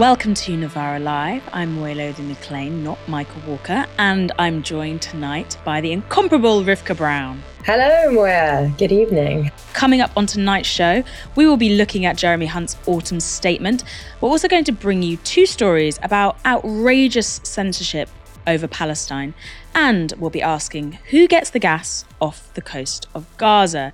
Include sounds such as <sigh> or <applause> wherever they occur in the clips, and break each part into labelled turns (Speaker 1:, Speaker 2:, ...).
Speaker 1: Welcome to Novara Live. I'm Moya Lothian-McLean, not Michael Walker, and I'm joined tonight by the incomparable Rivkah Brown.
Speaker 2: Hello, Moya. Good evening.
Speaker 1: Coming up on tonight's show, we will be looking at Jeremy Hunt's autumn statement. We're also going to bring you two stories about outrageous censorship over Palestine, and we'll be asking who gets the gas off the coast of Gaza.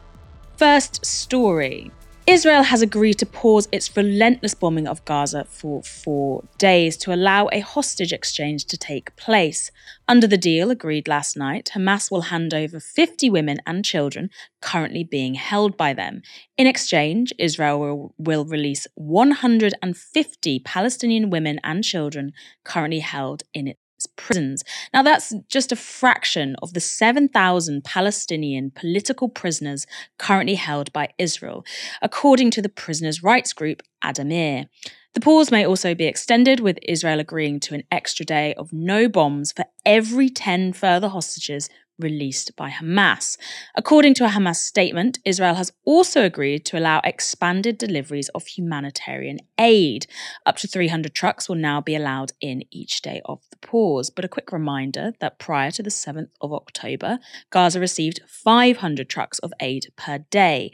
Speaker 1: First story Israel has agreed to pause its relentless bombing of Gaza for four days to allow a hostage exchange to take place. Under the deal agreed last night, Hamas will hand over 50 women and children currently being held by them. In exchange, Israel will, will release 150 Palestinian women and children currently held in its prisons. Now, that's just a fraction of the 7,000 Palestinian political prisoners currently held by Israel, according to the prisoners' rights group Addameer. The pause may also be extended, with Israel agreeing to an extra day of no bombs for every 10 further hostages released by Hamas. According to a Hamas statement, Israel has also agreed to allow expanded deliveries of humanitarian aid. Up to 300 trucks will now be allowed in each day of the pause. But a quick reminder that prior to the 7th of October, Gaza received 500 trucks of aid per day.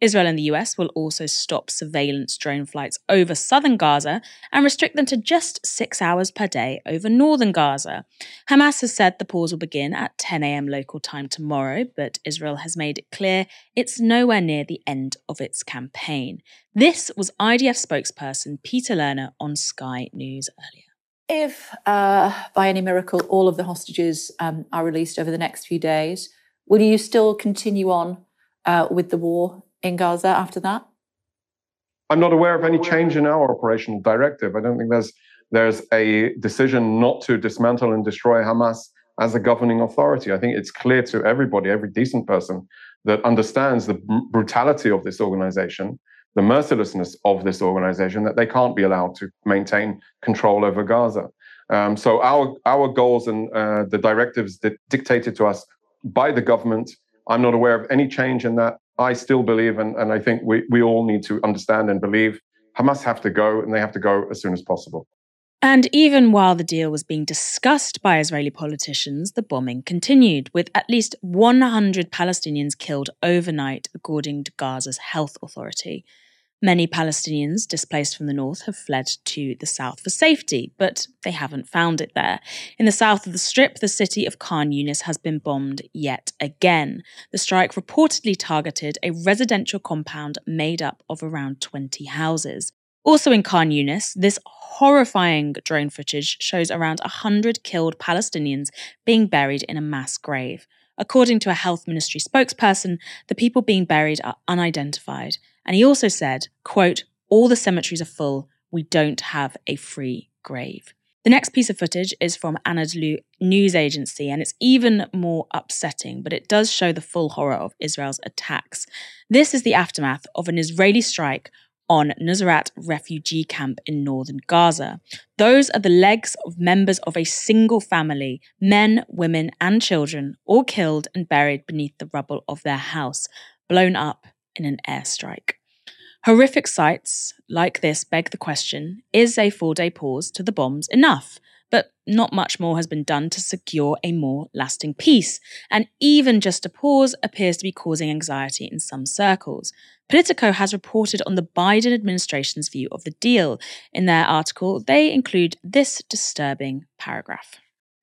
Speaker 1: Israel and the US will also stop surveillance drone flights over southern Gaza and restrict them to just six hours per day over northern Gaza. Hamas has said the pause will begin at 10 a.m. local time tomorrow, but Israel has made it clear it's nowhere near the end of its campaign. This was IDF spokesperson Peter Lerner on Sky News earlier.
Speaker 3: If, uh, by any miracle, all of the hostages um, are released over the next few days, will you still continue on uh, with the war in Gaza after that?
Speaker 4: I'm not aware of any change in our operational directive. I don't think there's there's a decision not to dismantle and destroy Hamas as a governing authority. I think it's clear to everybody, every decent person, that understands the brutality of this organization, the mercilessness of this organization, that they can't be allowed to maintain control over Gaza. Um, so our our goals and uh, the directives that dictated to us by the government, I'm not aware of any change in that. I still believe, and, and I think we, we all need to understand and believe Hamas have to go, and they have to go as soon as possible.
Speaker 1: And even while the deal was being discussed by Israeli politicians, the bombing continued, with at least 100 Palestinians killed overnight, according to Gaza's health authority. Many Palestinians displaced from the north have fled to the south for safety, but they haven't found it there. In the south of the Strip, the city of Khan Yunis has been bombed yet again. The strike reportedly targeted a residential compound made up of around 20 houses. Also in Khan Yunis, this horrifying drone footage shows around 100 killed Palestinians being buried in a mass grave. According to a health ministry spokesperson, the people being buried are unidentified. And he also said, quote, all the cemeteries are full. We don't have a free grave. The next piece of footage is from Anadolu news agency, and it's even more upsetting, but it does show the full horror of Israel's attacks. This is the aftermath of an Israeli strike on Nuseirat refugee camp in northern Gaza. Those are the legs of members of a single family, men, women, and children, all killed and buried beneath the rubble of their house, blown up in an airstrike. Horrific sights like this beg the question is a four day pause to the bombs enough? But not much more has been done to secure a more lasting peace, and even just a pause appears to be causing anxiety in some circles. Politico has reported on the Biden administration's view of the deal. In their article, they include this disturbing paragraph.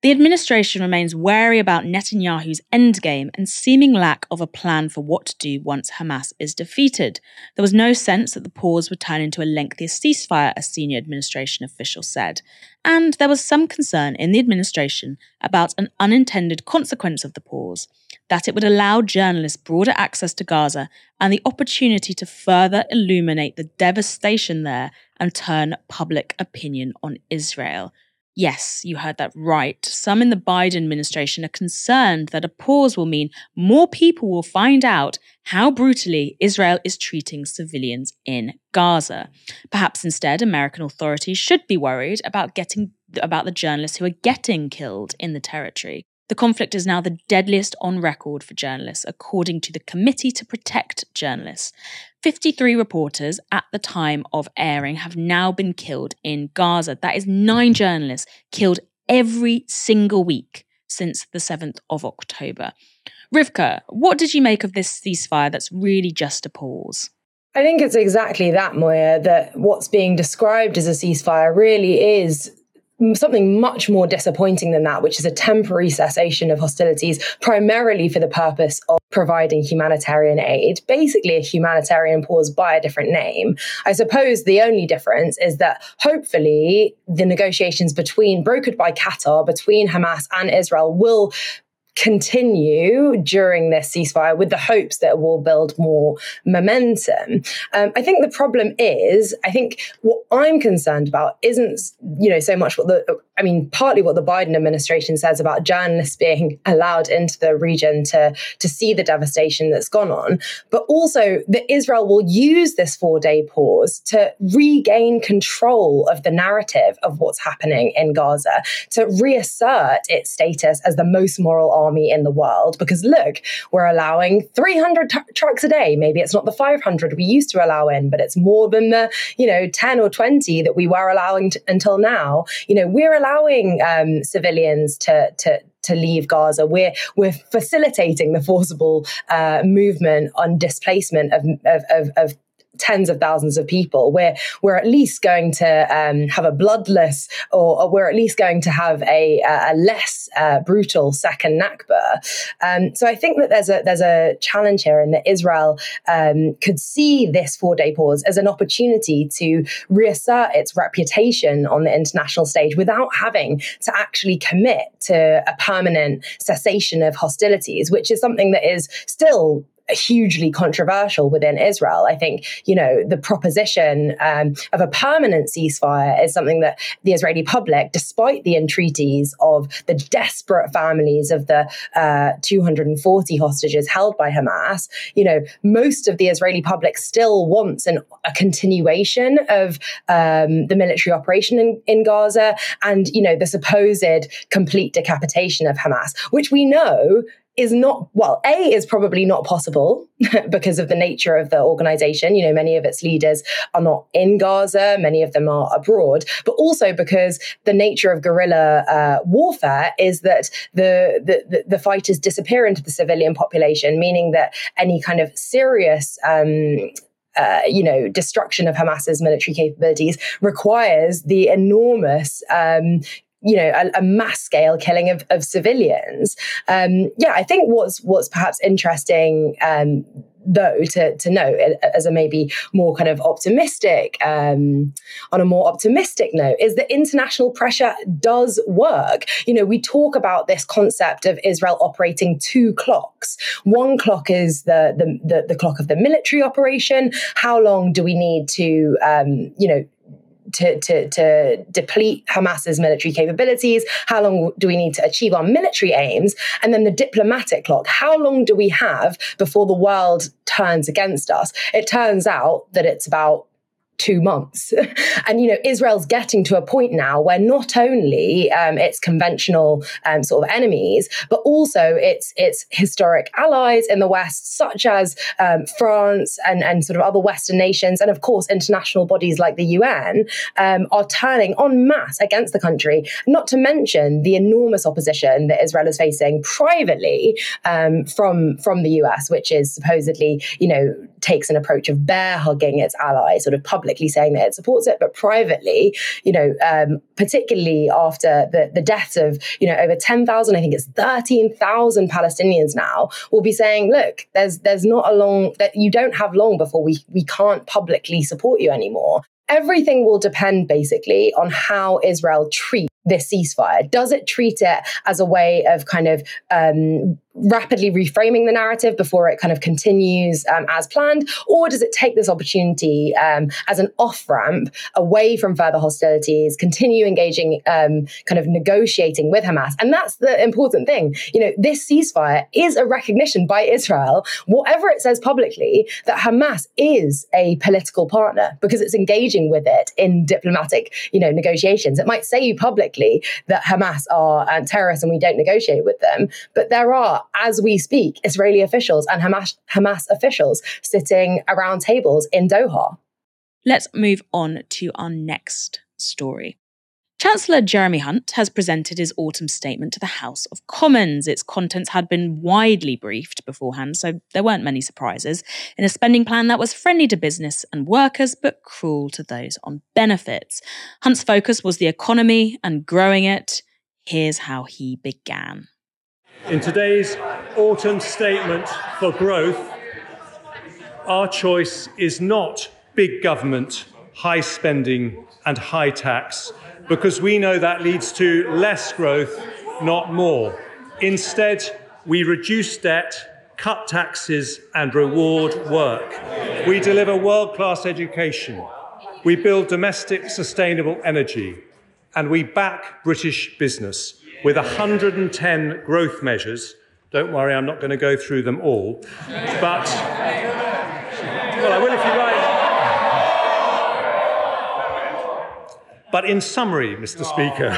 Speaker 1: The administration remains wary about Netanyahu's endgame and seeming lack of a plan for what to do once Hamas is defeated. There was no sense that the pause would turn into a lengthier ceasefire, a senior administration official said. And there was some concern in the administration about an unintended consequence of the pause that it would allow journalists broader access to Gaza and the opportunity to further illuminate the devastation there and turn public opinion on Israel. Yes, you heard that right. Some in the Biden administration are concerned that a pause will mean more people will find out how brutally Israel is treating civilians in Gaza. Perhaps instead, American authorities should be worried about getting about the journalists who are getting killed in the territory. The conflict is now the deadliest on record for journalists, according to the Committee to Protect Journalists. 53 reporters at the time of airing have now been killed in Gaza. That is nine journalists killed every single week since the 7th of October. Rivkah, what did you make of this ceasefire that's really just a pause?
Speaker 2: I think it's exactly that, Moya, that what's being described as a ceasefire really is something much more disappointing than that, which is a temporary cessation of hostilities, primarily for the purpose of providing humanitarian aid, basically a humanitarian pause by a different name. I suppose the only difference is that hopefully the negotiations between, brokered by Qatar, between Hamas and Israel will continue during this ceasefire with the hopes that it will build more momentum. Um, I think the problem is, I think what I'm concerned about isn't, you know, so much what the, I mean, partly what the Biden administration says about journalists being allowed into the region to, to see the devastation that's gone on, but also that Israel will use this four day pause to regain control of the narrative of what's happening in Gaza, to reassert its status as the most moral army in the world. Because look, we're allowing 300 t- trucks a day. Maybe it's not the 500 we used to allow in, but it's more than the, you know, 10 or 20 that we were allowing t- until now. You know, we're allowing um, civilians to, to, to leave Gaza. We're we're facilitating the forcible uh, movement on displacement of, of, of, of tens of thousands of people, we're we're at least going to um, have a bloodless, or, or, we're at least going to have a, a less uh, brutal second Nakba. Um, so I think that there's a there's a challenge here, and that Israel um, could see this four day pause as an opportunity to reassert its reputation on the international stage without having to actually commit to a permanent cessation of hostilities, which is something that is still hugely controversial within Israel. I think, you know, the proposition um, of a permanent ceasefire is something that the Israeli public, despite the entreaties of the desperate families of the uh, 240 hostages held by Hamas, you know, most of the Israeli public still wants an, a continuation of um, the military operation in, in Gaza and, you know, the supposed complete decapitation of Hamas, which we know is not well a is probably not possible <laughs> because of the nature of the organization. You know many of its leaders are not in gaza. Many of them are abroad. But also because the nature of guerrilla uh, warfare is that the, the the fighters disappear into the civilian population meaning that any kind of serious um, uh, you know, destruction of Hamas's military capabilities requires the enormous um, you know a, a mass scale killing of, of civilians. Um, yeah, I think what's what's perhaps interesting. Um, though to to note as a maybe more kind of optimistic um, on a more optimistic note is that international pressure does work you know we talk about this concept of israel operating two clocks one clock is the the the, the clock of the military operation how long do we need to um, you know to, to, to deplete Hamas's military capabilities? How long do we need to achieve our military aims? And then the diplomatic clock. How long do we have before the world turns against us? It turns out that it's about two months. <laughs> and, you know, Israel's getting to a point now where not only um, its conventional um, sort of enemies, but also its its historic allies in the West, such as um, France and, and sort of other Western nations, and of course, international bodies like the UN, um, are turning en masse against the country, not to mention the enormous opposition that Israel is facing privately um, from, from the US, which is supposedly, you know, takes an approach of bear hugging its allies, sort of publicly saying that it supports it, but privately, you know, um, particularly after the, the deaths of, you know, over 10,000, I think it's 13,000 Palestinians now, will be saying, look, there's there's not a long that you don't have long before we we can't publicly support you anymore. Everything will depend basically on how Israel treats this ceasefire? Does it treat it as a way of kind of um, rapidly reframing the narrative before it kind of continues um, as planned? Or does it take this opportunity um, as an off ramp away from further hostilities, continue engaging, um, kind of negotiating with Hamas? And that's the important thing. You know, this ceasefire is a recognition by Israel, whatever it says publicly, that Hamas is a political partner because it's engaging with it in diplomatic, you know, negotiations. It might say you publicly that Hamas are uh, terrorists and we don't negotiate with them, but there are, as we speak, Israeli officials and Hamas, Hamas officials sitting around tables in Doha.
Speaker 1: Let's move on to our next story. Chancellor Jeremy Hunt has presented his autumn statement to the House of Commons. Its contents had been widely briefed beforehand, so there weren't many surprises, in a spending plan that was friendly to business and workers but cruel to those on benefits. Hunt's focus was the economy and growing it. Here's how he began.
Speaker 5: In today's autumn statement for growth, our choice is not big government, high spending, and high tax because we know that leads to less growth, not more. Instead, we reduce debt, cut taxes, and reward work. We deliver world class education. We build domestic sustainable energy. And we back British business with 110 growth measures. Don't worry, I'm not going to go through them all. But, well, I will if you like. But in summary, Mr. Speaker,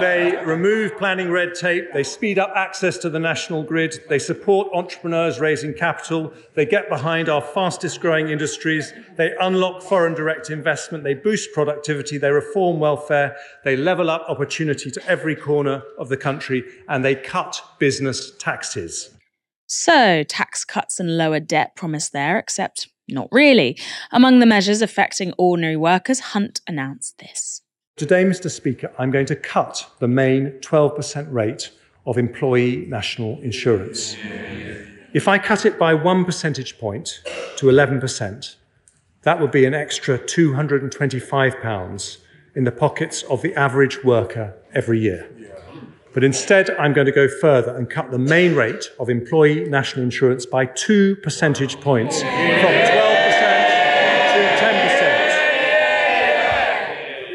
Speaker 5: they remove planning red tape, they speed up access to the national grid, they support entrepreneurs raising capital, they get behind our fastest growing industries, they unlock foreign direct investment, they boost productivity, they reform welfare, they level up opportunity to every corner of the country, and they cut business taxes.
Speaker 1: So, tax cuts and lower debt promised there, except not really. Among the measures affecting ordinary workers, Hunt announced this.
Speaker 5: Today, Mr. Speaker, I'm going to cut the main 12% rate of employee national insurance. If I cut it by one percentage point to 11%, that would be an extra £225 in the pockets of the average worker every year. But instead, I'm going to go further and cut the main rate of employee national insurance by two percentage points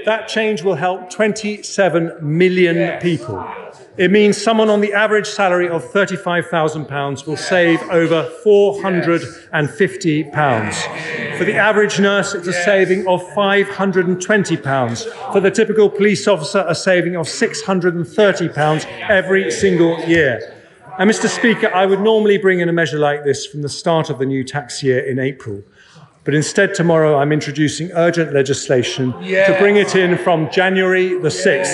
Speaker 5: That change will help 27 million people. It means someone on the average salary of £35,000 will save over £450. For the average nurse, it's a saving of £520. For the typical police officer, a saving of £630 every single year. And Mr. Speaker, I would normally bring in a measure like this from the start of the new tax year in April. But instead, tomorrow I'm introducing urgent legislation to bring it in from January the 6th.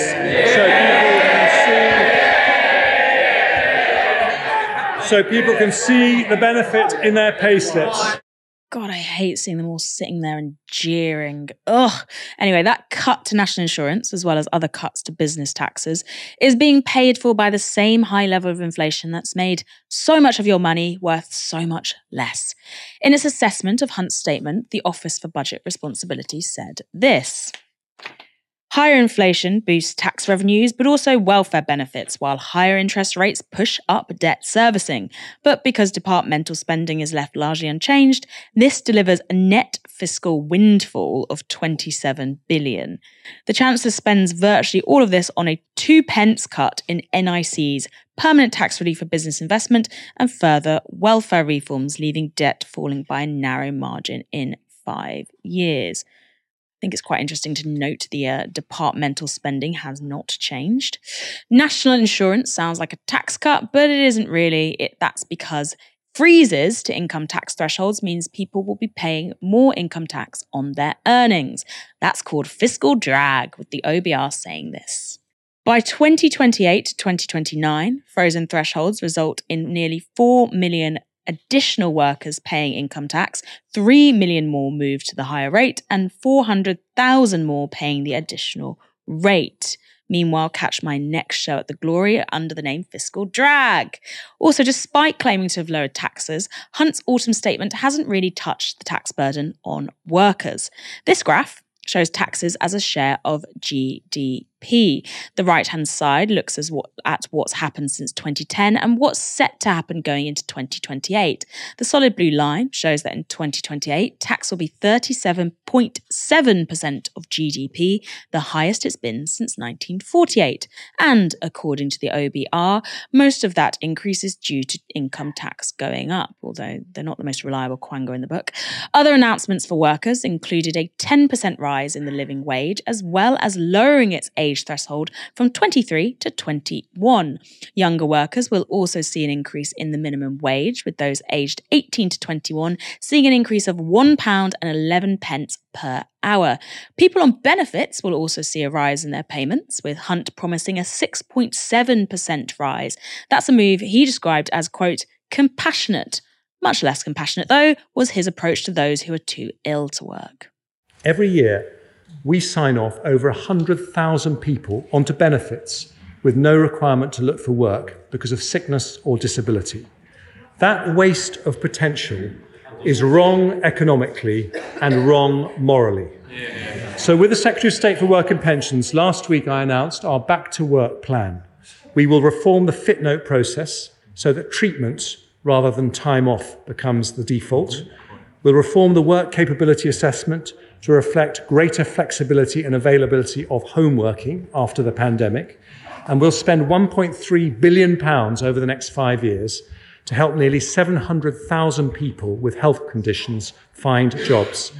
Speaker 5: So so people can see the benefit in their payslips.
Speaker 1: God, I hate seeing them all sitting there and jeering. Ugh. Anyway, that cut to national insurance, as well as other cuts to business taxes, is being paid for by the same high level of inflation that's made so much of your money worth so much less. In its assessment of Hunt's statement, the Office for Budget Responsibility said this. Higher inflation boosts tax revenues, but also welfare benefits, while higher interest rates push up debt servicing. But because departmental spending is left largely unchanged, this delivers a net fiscal windfall of 27 billion. The Chancellor spends virtually all of this on a two pence cut in NIC's permanent tax relief for business investment and further welfare reforms, leaving debt falling by a narrow margin in five years. I think it's quite interesting to note the uh, departmental spending has not changed. National insurance sounds like a tax cut, but it isn't really. It, that's because freezes to income tax thresholds means people will be paying more income tax on their earnings. That's called fiscal drag, with the OBR saying this. By 2028 to 2029, frozen thresholds result in nearly 4 million additional workers paying income tax, 3 million more moved to the higher rate, and 400,000 more paying the additional rate. Meanwhile, catch my next show at the Glory under the name Fiscal Drag. Also, despite claiming to have lowered taxes, Hunt's autumn statement hasn't really touched the tax burden on workers. This graph shows taxes as a share of GDP. GDP. The right hand side looks what, at what's happened since 2010 and what's set to happen going into 2028. The solid blue line shows that in 2028, tax will be 37.7% of GDP, the highest it's been since 1948. And according to the OBR, most of that increase is due to income tax going up, although they're not the most reliable quango in the book. Other announcements for workers included a 10% rise in the living wage, as well as lowering its age threshold from 23 to 21. Younger workers will also see an increase in the minimum wage, with those aged 18 to 21 seeing an increase of £1 and 11 pence per hour. People on benefits will also see a rise in their payments, with Hunt promising a 6.7% rise. That's a move he described as, quote, compassionate. Much less compassionate, though, was his approach to those who are too ill to work.
Speaker 5: Every year, we sign off over 100,000 people onto benefits with no requirement to look for work because of sickness or disability. That waste of potential is wrong economically and wrong morally. So, with the Secretary of State for Work and Pensions, last week I announced our back to work plan. We will reform the fit note process so that treatment rather than time off becomes the default. We'll reform the work capability assessment to reflect greater flexibility and availability of home working after the pandemic. And we'll spend £1.3 billion over the next five years to help nearly 700,000 people with health conditions find jobs.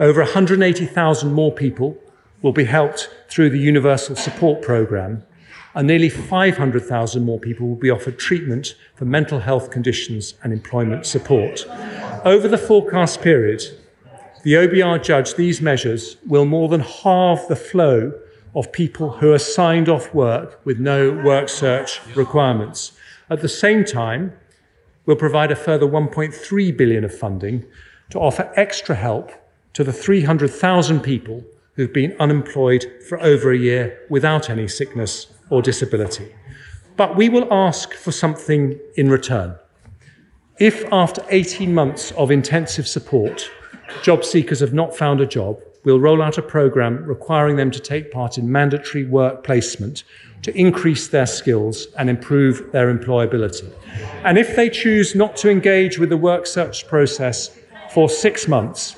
Speaker 5: Over 180,000 more people will be helped through the Universal Support Programme, and nearly 500,000 more people will be offered treatment for mental health conditions and employment support. Over the forecast period, the OBR judged these measures will more than halve the flow of people who are signed off work with no work search requirements. At the same time, we'll provide a further 1.3 billion of funding to offer extra help to the 300,000 people who've been unemployed for over a year without any sickness or disability. But we will ask for something in return. If after 18 months of intensive support, job seekers have not found a job, we'll roll out a program requiring them to take part in mandatory work placement to increase their skills and improve their employability. And if they choose not to engage with the work search process for six months,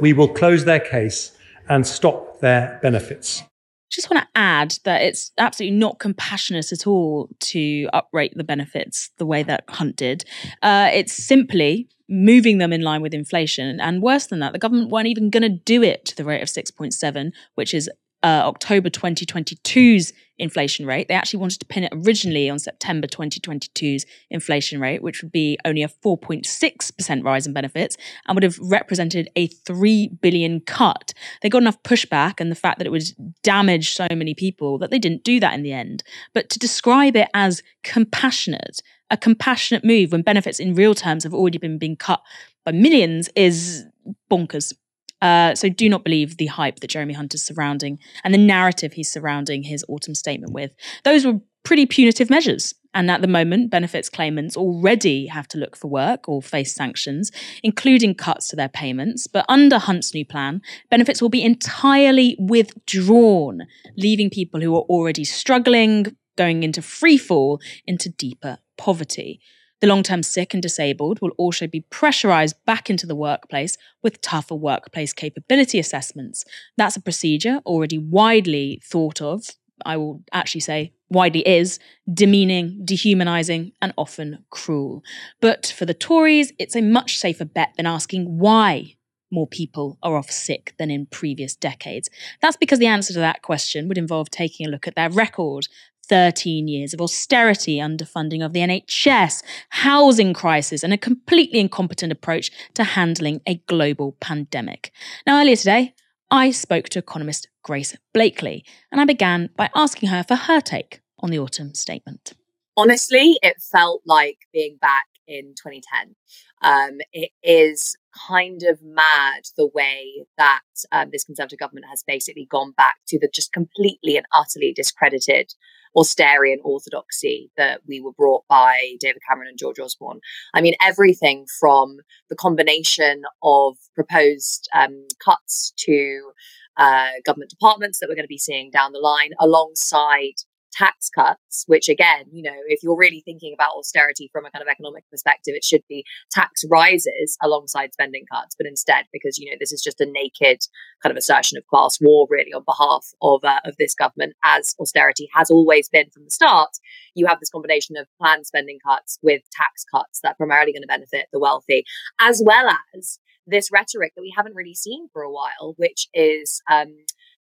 Speaker 5: we will close their case and stop their benefits.
Speaker 1: Just want to add that it's absolutely not compassionate at all to uprate the benefits the way that Hunt did. Uh, it's simply moving them in line with inflation. And worse than that, the government weren't even going to do it to the rate of 6.7, which is uh, October 2022's inflation rate. They actually wanted to pin it originally on September 2022's inflation rate, which would be only a 4.6% rise in benefits and would have represented a 3 billion cut. They got enough pushback and the fact that it would damage so many people that they didn't do that in the end. But to describe it as compassionate, a compassionate move when benefits in real terms have already been being cut by millions is bonkers. Uh, so do not believe the hype that Jeremy Hunt is surrounding and the narrative he's surrounding his autumn statement with. Those were pretty punitive measures. And at the moment, benefits claimants already have to look for work or face sanctions, including cuts to their payments. But under Hunt's new plan, benefits will be entirely withdrawn, leaving people who are already struggling, going into free fall, into deeper poverty. The long term sick and disabled will also be pressurised back into the workplace with tougher workplace capability assessments. That's a procedure already widely thought of, I will actually say widely is, demeaning, dehumanising, and often cruel. But for the Tories, it's a much safer bet than asking why more people are off sick than in previous decades. That's because the answer to that question would involve taking a look at their record, 13 years of austerity, underfunding of the NHS, housing crisis, and a completely incompetent approach to handling a global pandemic. Now, earlier today, I spoke to economist Grace Blakeley, and I began by asking her for her take on the autumn statement.
Speaker 6: Honestly, it felt like being back in 2010. Um, it is kind of mad the way that um, this Conservative government has basically gone back to the just completely and utterly discredited Austerian orthodoxy that we were brought by David Cameron and George Osborne. I mean, everything from the combination of proposed um, cuts to uh, government departments that we're going to be seeing down the line, alongside tax cuts, which again, you know, if you're really thinking about austerity from a kind of economic perspective, it should be tax rises alongside spending cuts. But instead, because, you know, this is just a naked kind of assertion of class war, really, on behalf of, uh, of this government, as austerity has always been from the start, you have this combination of planned spending cuts with tax cuts that are primarily going to benefit the wealthy, as well as this rhetoric that we haven't really seen for a while, which is um,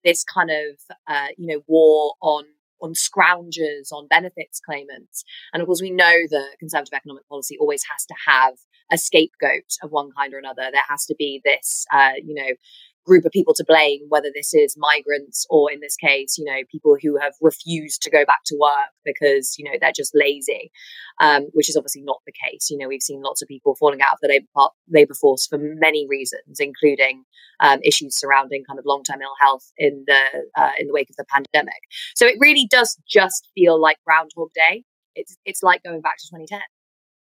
Speaker 6: this kind of, uh, you know, war on on scroungers, on benefits claimants. And of course, we know that conservative economic policy always has to have a scapegoat of one kind or another. There has to be this, uh, you know, group of people to blame, whether this is migrants or in this case, you know, people who have refused to go back to work because, you know, they're just lazy, um, which is obviously not the case. You know, we've seen lots of people falling out of the labor, labor force for many reasons, including um, issues surrounding kind of long-term ill health in the uh, in the wake of the pandemic. So it really does just feel like Groundhog Day. It's it's like going back to 2010.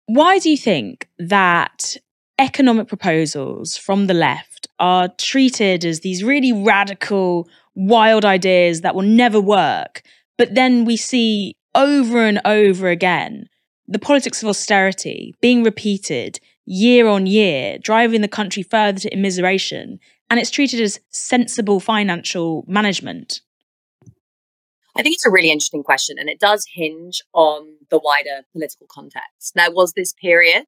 Speaker 1: Why do you think that economic proposals from the left are treated as these really radical, wild ideas that will never work. But then we see over and over again the politics of austerity being repeated year on year, driving the country further to immiseration. And it's treated as sensible financial management.
Speaker 6: I think it's a really interesting question, and it does hinge on the wider political context. There was this period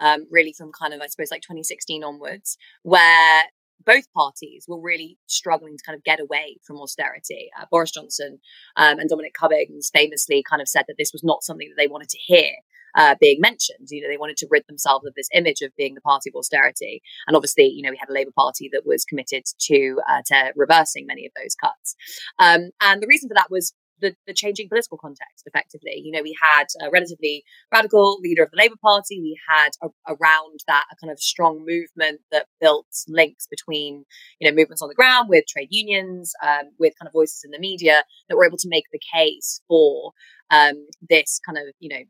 Speaker 6: um, really from kind of, I suppose, like 2016 onwards, where both parties were really struggling to kind of get away from austerity. Uh, Boris Johnson um, and Dominic Cummings famously kind of said that this was not something that they wanted to hear. Uh, being mentioned, you know, they wanted to rid themselves of this image of being the party of austerity, and obviously, you know, we had a Labour Party that was committed to uh, to reversing many of those cuts. Um, and the reason for that was the, the changing political context effectively. You know, we had a relatively radical leader of the Labour Party. We had a, around that a kind of strong movement that built links between, you know, movements on the ground with trade unions, um, with kind of voices in the media that were able to make the case for um, this kind of, you know,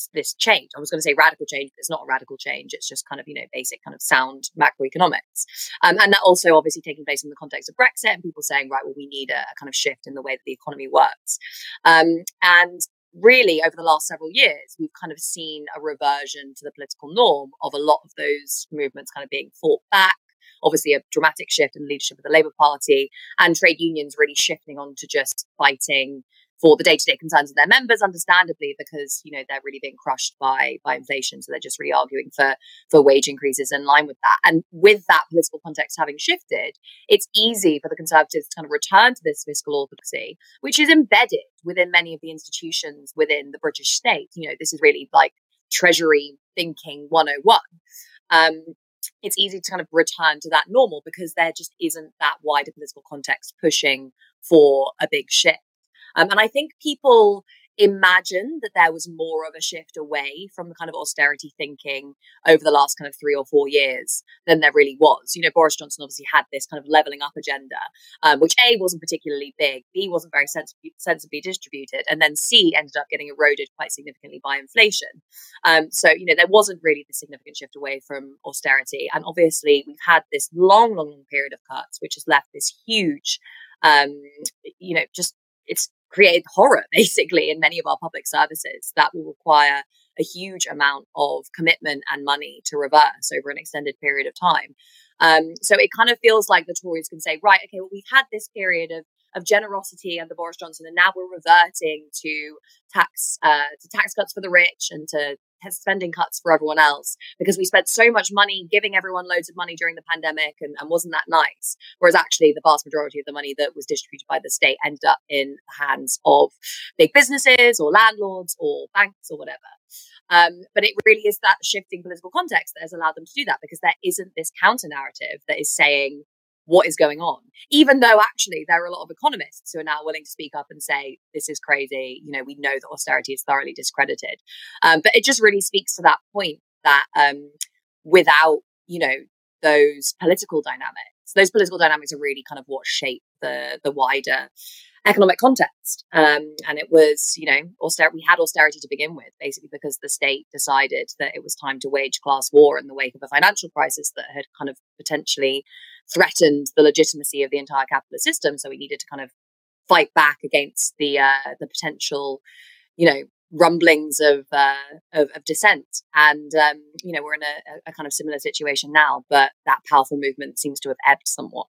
Speaker 6: this, this change. I was going to say radical change, but it's not a radical change. It's just kind of, you know, basic kind of sound macroeconomics. Um, and that also obviously taking place in the context of Brexit and people saying, right, well, we need a, a kind of shift in the way that the economy works. Um, and really over the last several years we've kind of seen a reversion to the political norm of a lot of those movements kind of being fought back obviously a dramatic shift in the leadership of the labour party and trade unions really shifting on to just fighting for the day-to-day concerns of their members understandably because you know they're really being crushed by by inflation. So they're just really arguing for for wage increases in line with that. And with that political context having shifted it's easy for the conservatives to kind of return to this fiscal orthodoxy which is embedded within many of the institutions within the british state. You know this is really like treasury thinking 101 um, it's easy to kind of return to that normal because there just isn't that wider political context pushing for a big shift. Um, and I think people imagine that there was more of a shift away from the kind of austerity thinking over the last kind of three or four years than there really was. You know, Boris Johnson obviously had this kind of levelling up agenda, um, which A wasn't particularly big, B wasn't very sensibly, sensibly distributed, and then C ended up getting eroded quite significantly by inflation. Um, so, you know, there wasn't really the significant shift away from austerity. And obviously, we've had this long, long, long period of cuts, which has left this huge um, you know, just it's created horror <laughs> basically in many of our public services that will require a huge amount of commitment and money to reverse over an extended period of time. Um, so it kind of feels like the Tories can say, right, okay, well, we've had this period of of generosity under Boris Johnson, and now we're reverting to tax uh, to tax cuts for the rich and to spending cuts for everyone else because we spent so much money giving everyone loads of money during the pandemic and, and wasn't that nice. Whereas actually the vast majority of the money that was distributed by the state ended up in the hands of big businesses or landlords or banks or whatever. Um, but it really is that shifting political context that has allowed them to do that because there isn't this counter narrative that is saying what is going on. Even though actually there are a lot of economists who are now willing to speak up and say, this is crazy. You know, we know that austerity is thoroughly discredited. Um, but it just really speaks to that point that um, without, you know, those political dynamics, those political dynamics are really kind of what shape the the wider economic context. Um, and it was, you know, austerity, we had austerity to begin with, basically because the state decided that it was time to wage class war in the wake of a financial crisis that had kind of potentially threatened the legitimacy of the entire capitalist system. So we needed to kind of fight back against the uh, the potential, you know, rumblings of uh, of, of, dissent. And um, you know, we're in a, a, kind of similar situation now, but that powerful movement seems to have ebbed somewhat.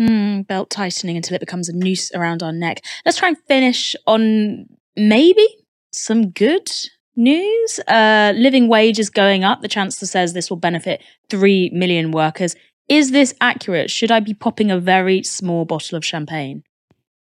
Speaker 1: Mm, belt tightening until it becomes a noose around our neck. Let's try and finish on maybe some good news. Uh, living wages going up. The Chancellor says this will benefit 3 million workers. Is this accurate? Should I be popping a very small bottle of champagne?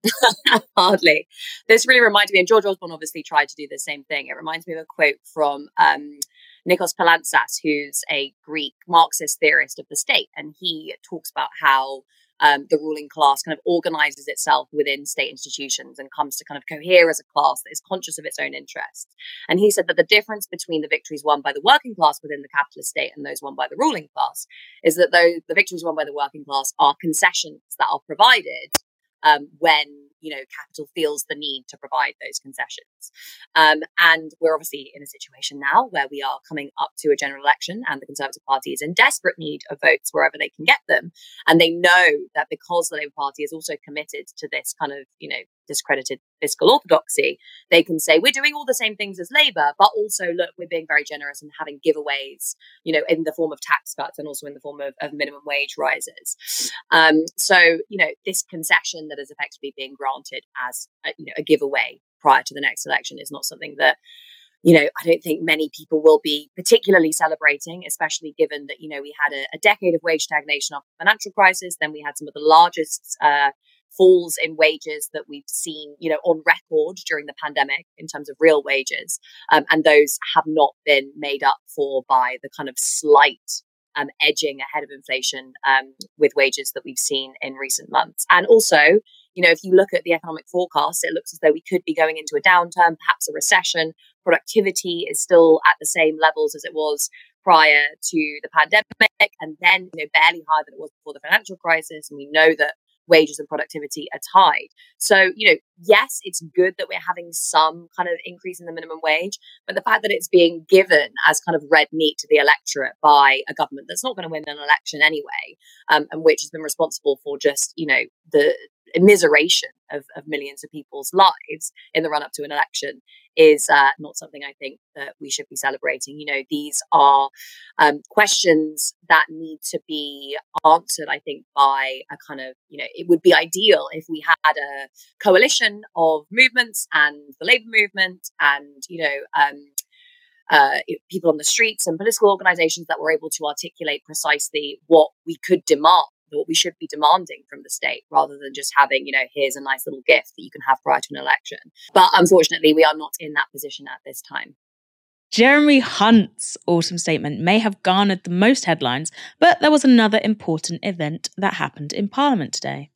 Speaker 1: <laughs>
Speaker 6: Hardly. This really reminds me, and George Osborne obviously tried to do the same thing. It reminds me of a quote from um, Nikos Poulantzas, who's a Greek Marxist theorist of the state. And he talks about how um, the ruling class kind of organizes itself within state institutions and comes to kind of cohere as a class that is conscious of its own interests. And he said that the difference between the victories won by the working class within the capitalist state and those won by the ruling class is that though the victories won by the working class are concessions that are provided um, when you know capital feels the need to provide those concessions. Um, and we're obviously in a situation now where we are coming up to a general election and the conservative party is in desperate need of votes wherever they can get them. And they know that because the labour party is also committed to this kind of you know discredited fiscal orthodoxy, they can say, we're doing all the same things as Labour, but also, look, we're being very generous and having giveaways, you know, in the form of tax cuts and also in the form of, of minimum wage rises. Um, so, you know, this concession that is effectively being granted as, a, you know, a giveaway prior to the next election is not something that you know, I don't think many people will be particularly celebrating, especially given that, you know, we had a, a decade of wage stagnation after the financial crisis. Then we had some of the largest uh, falls in wages that we've seen, you know, on record during the pandemic in terms of real wages. Um, and those have not been made up for by the kind of slight um, edging ahead of inflation um, with wages that we've seen in recent months. And also, you know, if you look at the economic forecast, it looks as though we could be going into a downturn, perhaps a recession. Productivity is still at the same levels as it was prior to the pandemic, and then you know barely higher than it was before the financial crisis. And we know that wages and productivity are tied. So, you know, yes, it's good that we're having some kind of increase in the minimum wage, but the fact that it's being given as kind of red meat to the electorate by a government that's not going to win an election anyway, um, and which has been responsible for just, you know, the immiseration of, of millions of people's lives in the run up to an election is uh, not something I think that we should be celebrating. You know, these are um, questions that need to be answered, I think, by a kind of, you know, it would be ideal if we had a coalition of movements and the labor movement and, you know, um, uh, people on the streets and political organizations that were able to articulate precisely what we could demand what we should be demanding from the state rather than just having, you know, here's a nice little gift that you can have prior to an election. But unfortunately, we are not in that position at this time.
Speaker 1: Jeremy Hunt's autumn statement may have garnered the most headlines, but there was another important event that happened in Parliament today.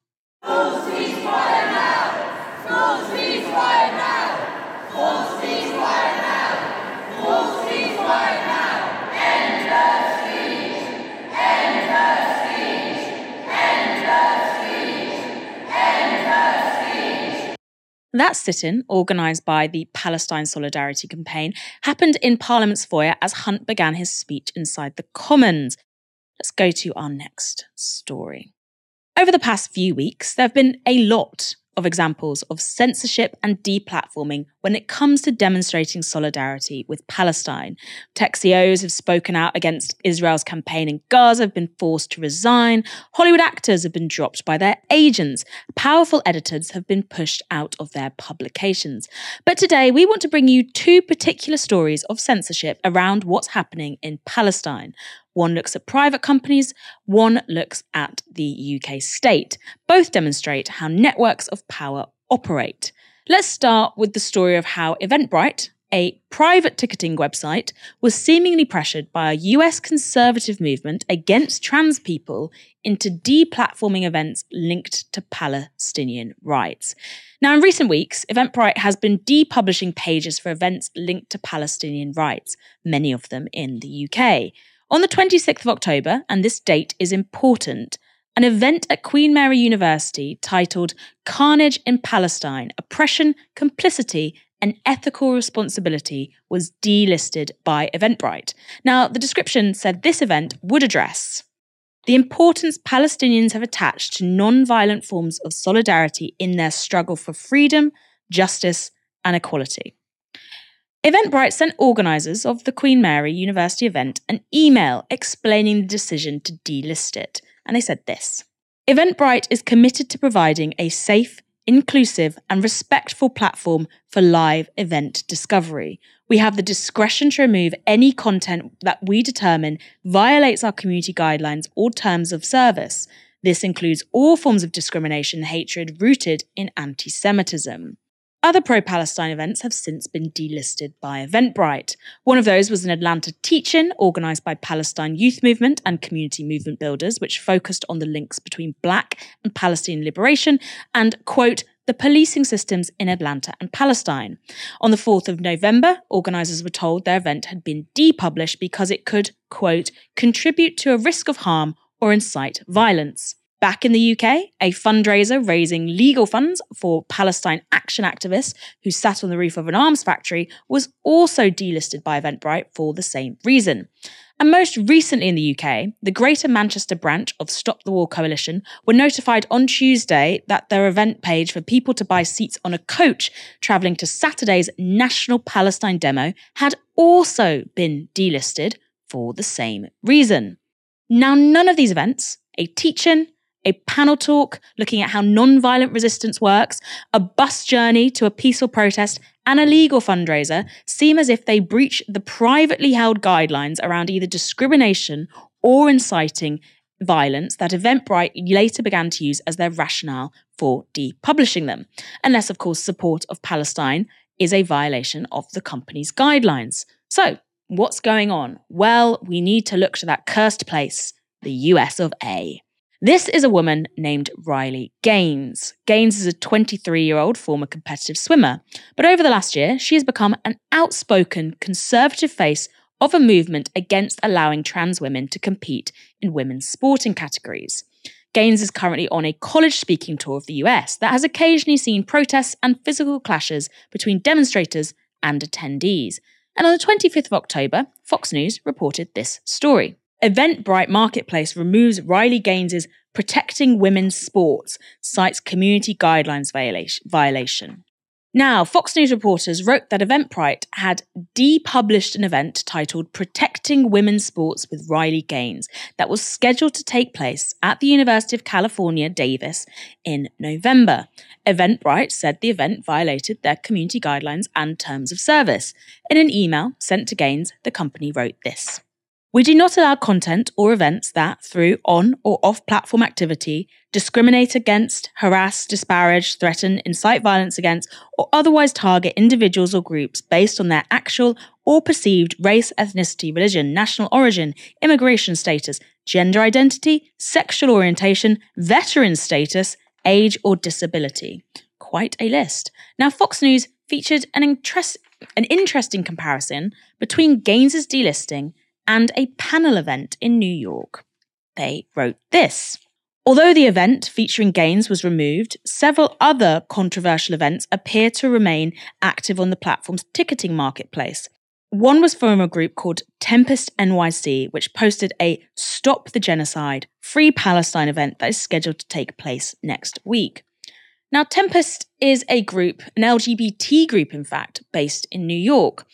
Speaker 1: That sit in, organised by the Palestine Solidarity Campaign, happened in Parliament's foyer as Hunt began his speech inside the Commons. Let's go to our next story. Over the past few weeks, there have been a lot of examples of censorship and deplatforming when it comes to demonstrating solidarity with Palestine. Tech CEOs have spoken out against Israel's campaign in Gaza, have been forced to resign. Hollywood actors have been dropped by their agents. Powerful editors have been pushed out of their publications. But today, we want to bring you two particular stories of censorship around what's happening in Palestine. One looks at private companies, one looks at the UK state. Both demonstrate how networks of power operate. Let's start with the story of how Eventbrite, a private ticketing website, was seemingly pressured by a US conservative movement against trans people into deplatforming events linked to Palestinian rights. Now, in recent weeks, Eventbrite has been depublishing pages for events linked to Palestinian rights, many of them in the UK. On the 26th of October, and this date is important, an event at Queen Mary University titled Carnage in Palestine Oppression, Complicity, and Ethical Responsibility was delisted by Eventbrite. Now, the description said this event would address the importance Palestinians have attached to non-violent forms of solidarity in their struggle for freedom, justice, and equality. Eventbrite sent organisers of the Queen Mary University event an email explaining the decision to delist it, and they said this Eventbrite is committed to providing a safe, inclusive, and respectful platform for live event discovery. We have the discretion to remove any content that we determine violates our community guidelines or terms of service. This includes all forms of discrimination and hatred rooted in anti Semitism. Other pro Palestine events have since been delisted by Eventbrite. One of those was an Atlanta teach in organised by Palestine Youth Movement and Community Movement Builders, which focused on the links between Black and Palestinian liberation and, quote, the policing systems in Atlanta and Palestine. On the 4th of November, organisers were told their event had been depublished because it could, quote, contribute to a risk of harm or incite violence. Back in the UK, a fundraiser raising legal funds for Palestine action activists who sat on the roof of an arms factory was also delisted by Eventbrite for the same reason. And most recently in the UK, the Greater Manchester branch of Stop the War Coalition were notified on Tuesday that their event page for people to buy seats on a coach travelling to Saturday's National Palestine demo had also been delisted for the same reason. Now, none of these events, a teach-in, a panel talk looking at how non-violent resistance works, a bus journey to a peaceful protest, and a legal fundraiser seem as if they breach the privately held guidelines around either discrimination or inciting violence that Eventbrite later began to use as their rationale for depublishing them, unless, of course, support of Palestine is a violation of the company's guidelines. So, what's going on? Well, we need to look to that cursed place, the US of A. This is a woman named Riley Gaines. Gaines is a 23 year old former competitive swimmer, but over the last year, she has become an outspoken conservative face of a movement against allowing trans women to compete in women's sporting categories. Gaines is currently on a college speaking tour of the US that has occasionally seen protests and physical clashes between demonstrators and attendees. And on the 25th of October, Fox News reported this story. Eventbrite Marketplace removes Riley Gaines's Protecting Women's Sports, cites community guidelines violation. Now, Fox News reporters wrote that Eventbrite had depublished an event titled Protecting Women's Sports with Riley Gaines that was scheduled to take place at the University of California, Davis in November. Eventbrite said the event violated their community guidelines and terms of service. In an email sent to Gaines, the company wrote this. We do not allow content or events that, through on or off platform activity, discriminate against, harass, disparage, threaten, incite violence against, or otherwise target individuals or groups based on their actual or perceived race, ethnicity, religion, national origin, immigration status, gender identity, sexual orientation, veteran status, age, or disability. Quite a list. Now, Fox News featured an, interest, an interesting comparison between Gaines's delisting and a panel event in New York. They wrote this. Although the event featuring Gaines was removed, several other controversial events appear to remain active on the platform's ticketing marketplace. One was from a group called Tempest NYC, which posted a Stop the Genocide Free Palestine event that is scheduled to take place next week. Now, Tempest is a group, an LGBT group, in fact, based in New York.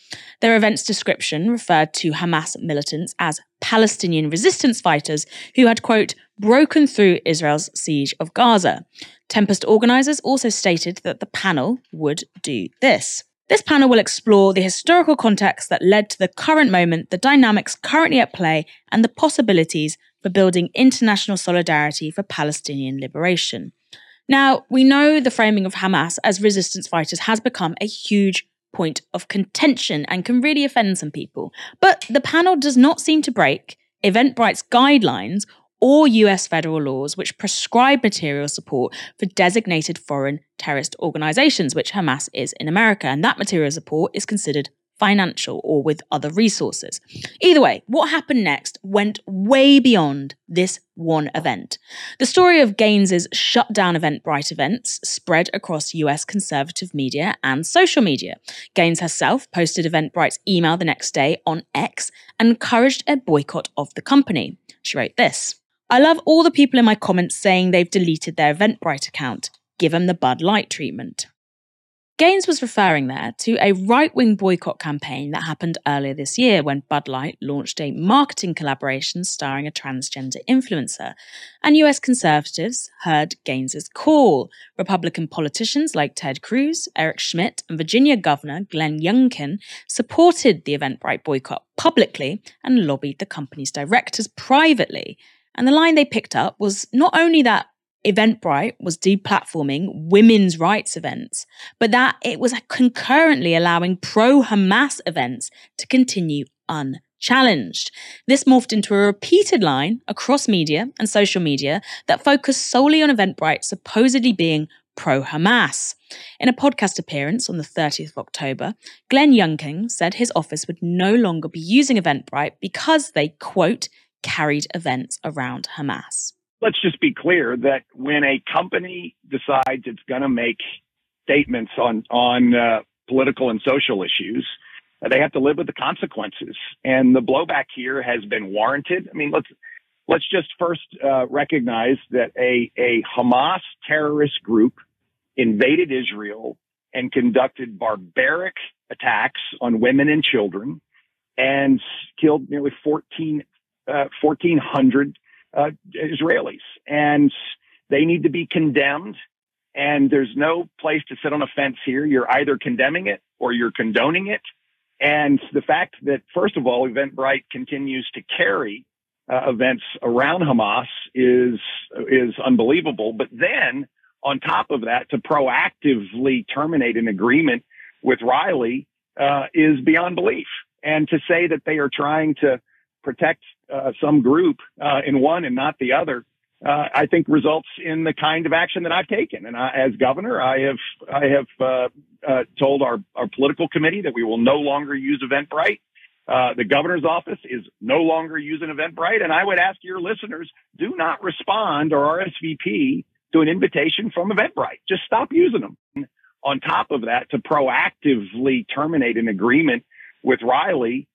Speaker 1: Their event's description referred to Hamas militants as Palestinian resistance fighters who had, quote, broken through Israel's siege of Gaza. Tempest organisers also stated that the panel would do this. This panel will explore the historical context that led to the current moment, the dynamics currently at play, and the possibilities for building international solidarity for Palestinian liberation. Now, we know the framing of Hamas as resistance fighters has become a huge point of contention and can really offend some people. But the panel does not seem to break Eventbrite's guidelines or US federal laws which prescribe material support for designated foreign terrorist organizations, which Hamas is in America. And that material support is considered financial, or with other resources. Either way, what happened next went way beyond this one event. The story of Gaines's shut down Eventbrite events spread across US conservative media and social media. Gaines herself posted Eventbrite's email the next day on X and encouraged a boycott of the company. She wrote this I love all the people in my comments saying they've deleted their Eventbrite account. Give them the Bud Light treatment. Gaines was referring there to a right wing boycott campaign that happened earlier this year when Bud Light launched a marketing collaboration starring a transgender influencer. And US conservatives heard Gaines's call. Republican politicians like Ted Cruz, Eric Schmitt, and Virginia Governor Glenn Youngkin supported the Eventbrite boycott publicly and lobbied the company's directors privately. And the line they picked up was not only that Eventbrite was deplatforming women's rights events, but that it was concurrently allowing pro Hamas events to continue unchallenged. This morphed into a repeated line across media and social media that focused solely on Eventbrite supposedly being pro Hamas. In a podcast appearance on the 30th of October, Glenn Youngkin said his office would no longer be using Eventbrite because they, quote, carried events around Hamas
Speaker 7: let's just be clear that when a company decides it's going to make statements on on uh, political and social issues, uh, they have to live with the consequences. And the blowback here has been warranted. I mean, let's let's just first uh, recognize that a a Hamas terrorist group invaded Israel and conducted barbaric attacks on women and children and killed nearly 14, uh, 1,400 uh, Israelis, and they need to be condemned. And there's no place to sit on a fence here. You're either condemning it or you're condoning it. And the fact that, first of all, Eventbrite continues to carry uh, events around Hamas is is unbelievable. But then, on top of that, to proactively terminate an agreement with Riley uh, is beyond belief. And to say that they are trying to protect uh, some group uh, in one and not the other, uh, I think results in the kind of action that I've taken. And I, as governor, I have I have uh, uh, told our our political committee that we will no longer use Eventbrite. Uh, the governor's office is no longer using Eventbrite, and I would ask your listeners do not respond or RSVP to an invitation from Eventbrite. Just stop using them. On top of that, to proactively terminate an agreement with Riley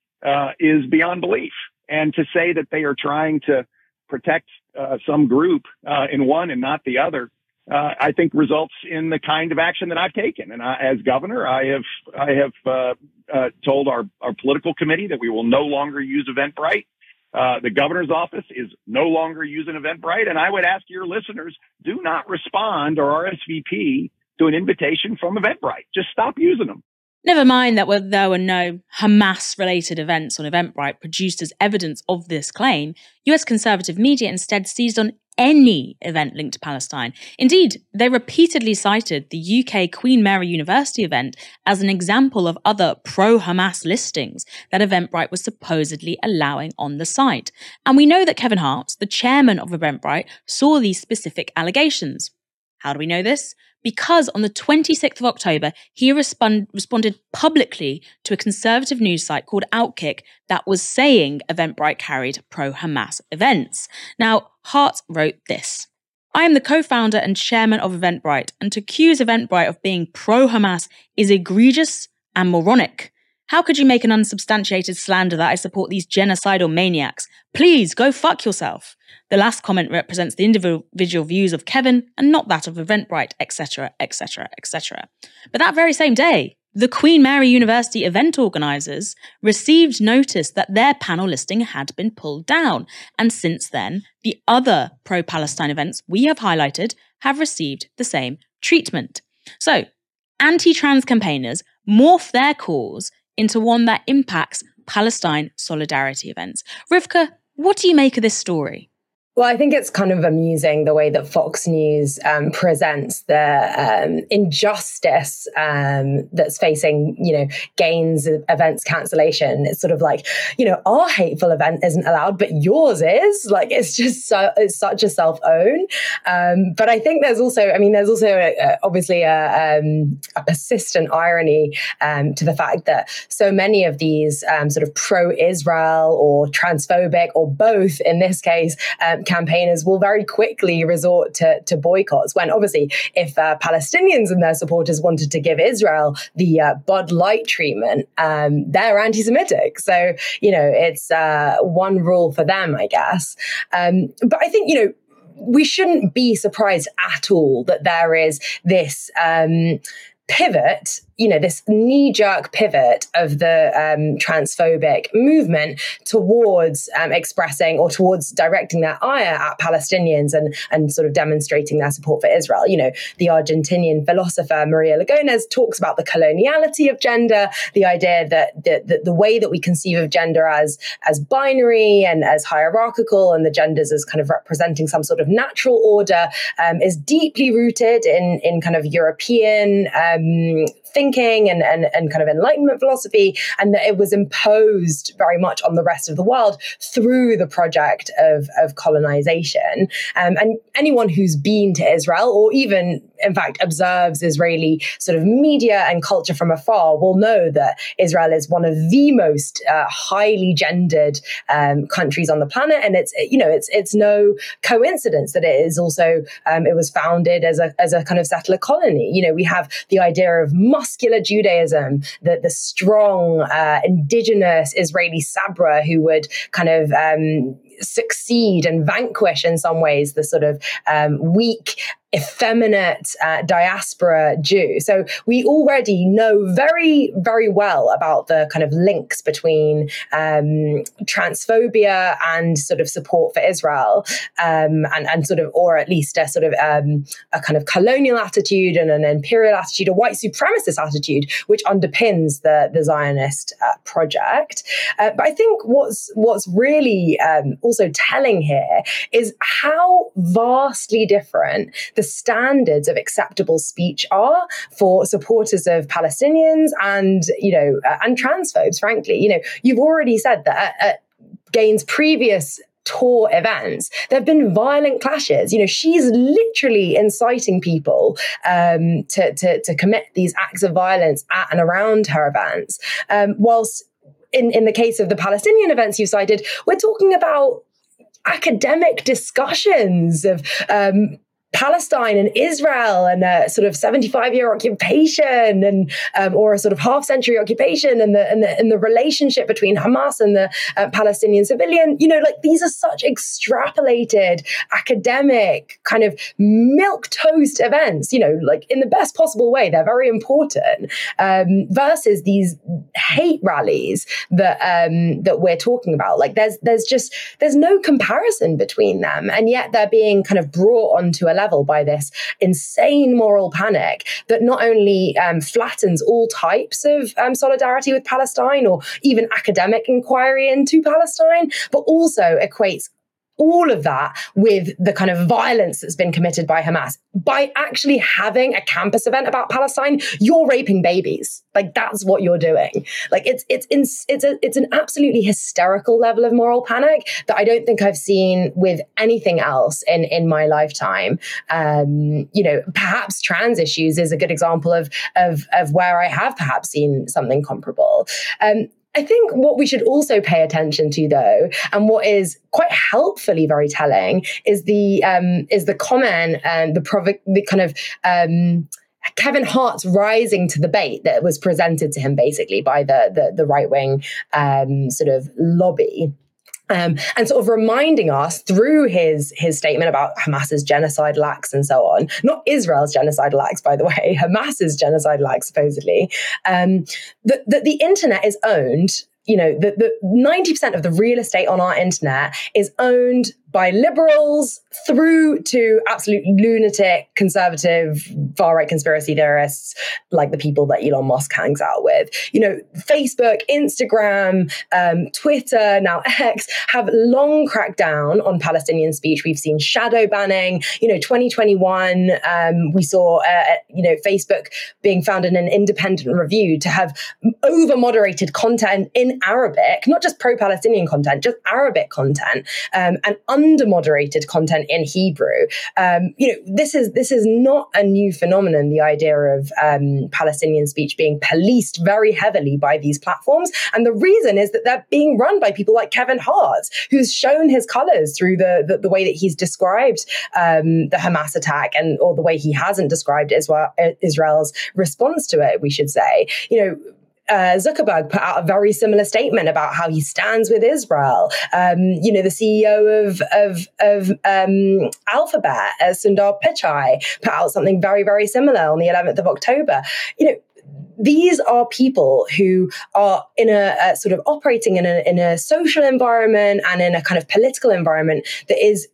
Speaker 7: is beyond belief and to say that they are trying to protect uh, some group uh, in one and not the other, uh, I think results in the kind of action that I've taken. And I, as governor, I have I have uh, uh, told our our political committee that we will no longer use Eventbrite. Uh, the governor's office is no longer using Eventbrite, and I would ask your listeners do not respond or RSVP to an invitation from Eventbrite. Just stop using them.
Speaker 1: Never mind that there were no Hamas related events on Eventbrite produced as evidence of this claim, US conservative media instead seized on any event linked to Palestine. Indeed, they repeatedly cited the UK Queen Mary University event as an example of other pro Hamas listings that Eventbrite was supposedly allowing on the site. And we know that Kevin Hart, the chairman of Eventbrite, saw these specific allegations. How do we know this? Because on the 26th of October, he respond, responded publicly to a conservative news site called Outkick that was saying Eventbrite carried pro Hamas events. Now, Hart wrote this. I am the co founder and chairman of Eventbrite, and to accuse Eventbrite of being pro Hamas is egregious and moronic. How could you make an unsubstantiated slander that I support these genocidal maniacs? Please go fuck yourself. The last comment represents the individual views of Kevin and not that of Eventbrite, etc., etc., etc. But that very same day, the Queen Mary University event organisers received notice that their panel listing had been pulled down. And since then, the other pro Palestine events we have highlighted have received the same treatment. So, anti trans campaigners morph their cause into one that impacts Palestine solidarity events. Rivkah, what do you make of this story?
Speaker 2: Well, I think it's kind of amusing the way that Fox News um, presents the um, injustice um, that's facing, you know, Gaines events cancellation. It's sort of like, you know, our hateful event isn't allowed, but yours is. Like, it's just so it's such a self own. Um, but I think there's also, I mean, there's also a, a, obviously a, um, a, persistent irony um, to the fact that so many of these sort of pro-Israel or transphobic or both in this case campaigners will very quickly resort to, to boycotts. When obviously, if uh, Palestinians and their supporters wanted to give Israel the uh, Bud Light treatment, um, they're anti Semitic. So, you know, it's uh, one rule for them, I guess. Um, but I think, you know, we shouldn't be surprised at all that there is this um, pivot you know, this knee jerk pivot of the um, transphobic movement towards um, expressing or towards directing their ire at Palestinians and, and sort of demonstrating their support for Israel. You know, the Argentinian philosopher Maria Lugones talks about the coloniality of gender, the idea that the, the, the way that we conceive of gender as, as binary and as hierarchical and the genders as kind of representing some sort of natural order um, is deeply rooted in, in kind of European um, thinking and, and, and kind of Enlightenment philosophy, and that it was imposed very much on the rest of the world through the project of, of colonization. Um, and anyone who's been to Israel, or even in fact observes Israeli sort of media and culture from afar, will know that Israel is one of the most uh, highly gendered um, countries on the planet, and it's you know it's it's no coincidence that it is also um, it was founded as a as a kind of settler colony. You know, we have the idea of muscular Judaism, the, the strong uh, indigenous Israeli Sabra who would kind of um, succeed and vanquish in some ways the sort of um, weak effeminate uh, diaspora Jew. So we already know very, very well about the kind of links between um, transphobia and sort of support for Israel, um, and, and sort of, or at least a sort of um, a kind of colonial attitude and an imperial attitude, a white supremacist attitude, which underpins the the Zionist uh, project. Uh, but I think what's what's really um, also telling here is how vastly different the standards of acceptable speech are for supporters of Palestinians and, you know, uh, and transphobes, frankly. You know, you've already said that at, at Gaines' previous tour events, there have been violent clashes. You know, she's literally inciting people um, to, to, to commit these acts of violence at and around her events. Um, whilst in, in the case of the Palestinian events you cited, we're talking about academic discussions of um, Palestine and Israel and a sort of 75 year occupation and um, or a sort of half century occupation and the, and the and the relationship between Hamas and the uh, Palestinian civilian. You know like these are such extrapolated academic kind of milk toast events you know like in the best possible way. They're very important um, versus these hate rallies that um, that we're talking about. Like there's there's just there's no comparison between them. And yet they're being kind of brought onto a level by this insane moral panic that not only um, flattens all types of um, solidarity with Palestine or even academic inquiry into Palestine, but also equates all of that with the kind of violence that's been committed by Hamas. By actually having a campus event about Palestine, you're raping babies. Like that's what you're doing. Like it's it's it's a, it's an absolutely hysterical level of moral panic that I don't think I've seen with anything else in in my lifetime. Um, you know, perhaps trans issues is a good example of of of where I have perhaps seen something comparable. Um, I think what we should also pay attention to, though, and what is quite helpfully very telling, is the um, is the comment and the provo- the kind of um, Kevin Hart's rising to the bait that was presented to him basically by the the, the right wing um, sort of lobby. Um, and sort of reminding us through his his statement about Hamas's genocidal acts and so on, not Israel's genocidal acts, by the way, <laughs> Hamas's genocidal acts supposedly, um, that, that the internet is owned you know, the, the 90% of the real estate on our internet is owned by liberals through to absolute lunatic conservative far right conspiracy theorists like the people that Elon Musk hangs out with. You know, Facebook, Instagram, um, Twitter, now X have long cracked down on Palestinian speech. We've seen shadow banning. You know, 2021, um, we saw, uh, you know, Facebook being found in an independent review to have over moderated content in Arabic, not just pro Palestinian content, just Arabic content, um, and moderated content in Hebrew. Um, you know, this is this is not a new phenomenon. The idea of um, Palestinian speech being policed very heavily by these platforms, and the reason is that they're being run by people like Kevin Hart, who's shown his colors through the the, the way that he's described um, the Hamas attack and or the way he hasn't described Israel, Israel's response to it. We should say, you know uh, Zuckerberg put out a very similar statement about how he stands with Israel. Um, you know, the CEO of of, of um, Alphabet, uh, Sundar Pichai, put out something very very similar on the 11th of October. You know, these are people who are in a, a, sort of operating in a, in a social environment and in a kind of political environment that is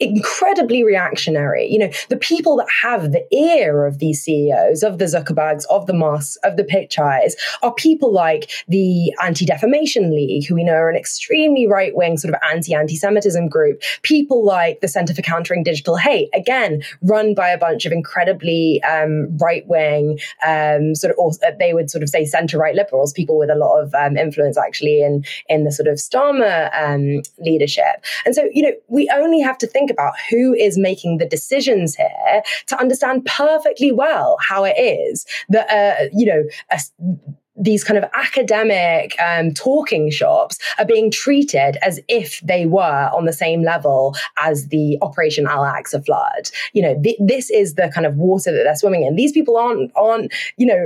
Speaker 2: incredibly reactionary. You know, the people that have the ear of these CEOs, of the Zuckerbergs, of the Musks, of the Pichais, are people like the Anti Defamation League, who we know are an extremely right wing sort of anti anti Semitism group. People like the Center for Countering Digital Hate, again, run by a bunch of incredibly um, right wing, um, sort of, also, they would sort of say center right liberals, people with a lot of um, influence actually in, in the sort of Starmer um, leadership. And so, you know, we only have to think think about who is making the decisions here to understand perfectly well how it is that, uh, you know, a, these kind of academic um, talking shops are being treated as if they were on the same level as the Operation Al Aqsa flood. You know, th- this is the kind of water that they're swimming in. These people aren't aren't you know.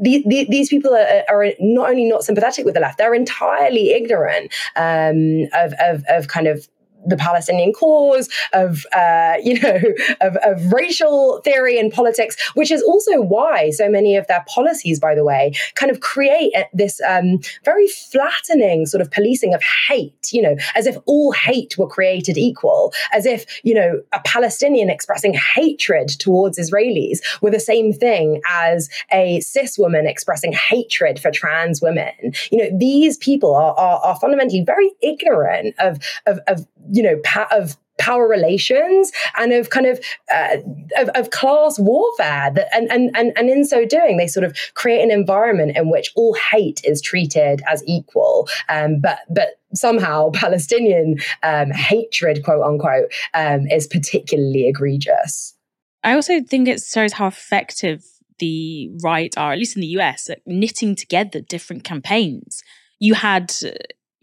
Speaker 2: The, the, these people are, are, not only not sympathetic with the left, they're entirely ignorant um, of, of, of kind of the Palestinian cause, of uh, you know, of, of, racial theory and politics, which is also why so many of their policies, by the way, kind of create this um, very flattening sort of policing of hate. You know, as if all hate were created equal, as if you know a Palestinian expressing hatred towards Israelis were the same thing as a cis woman expressing hatred for trans women. You know, these people are are, are fundamentally very ignorant of of, of you know, of power relations and of kind of uh, of, of, class warfare that, and, and and and in so doing they sort of create an environment in which all hate is treated as equal. Um, but but somehow <laughs> palestinian um, hatred quote unquote um, is particularly egregious.
Speaker 1: I also think it shows how effective the right are at least in the us at knitting together different campaigns. You had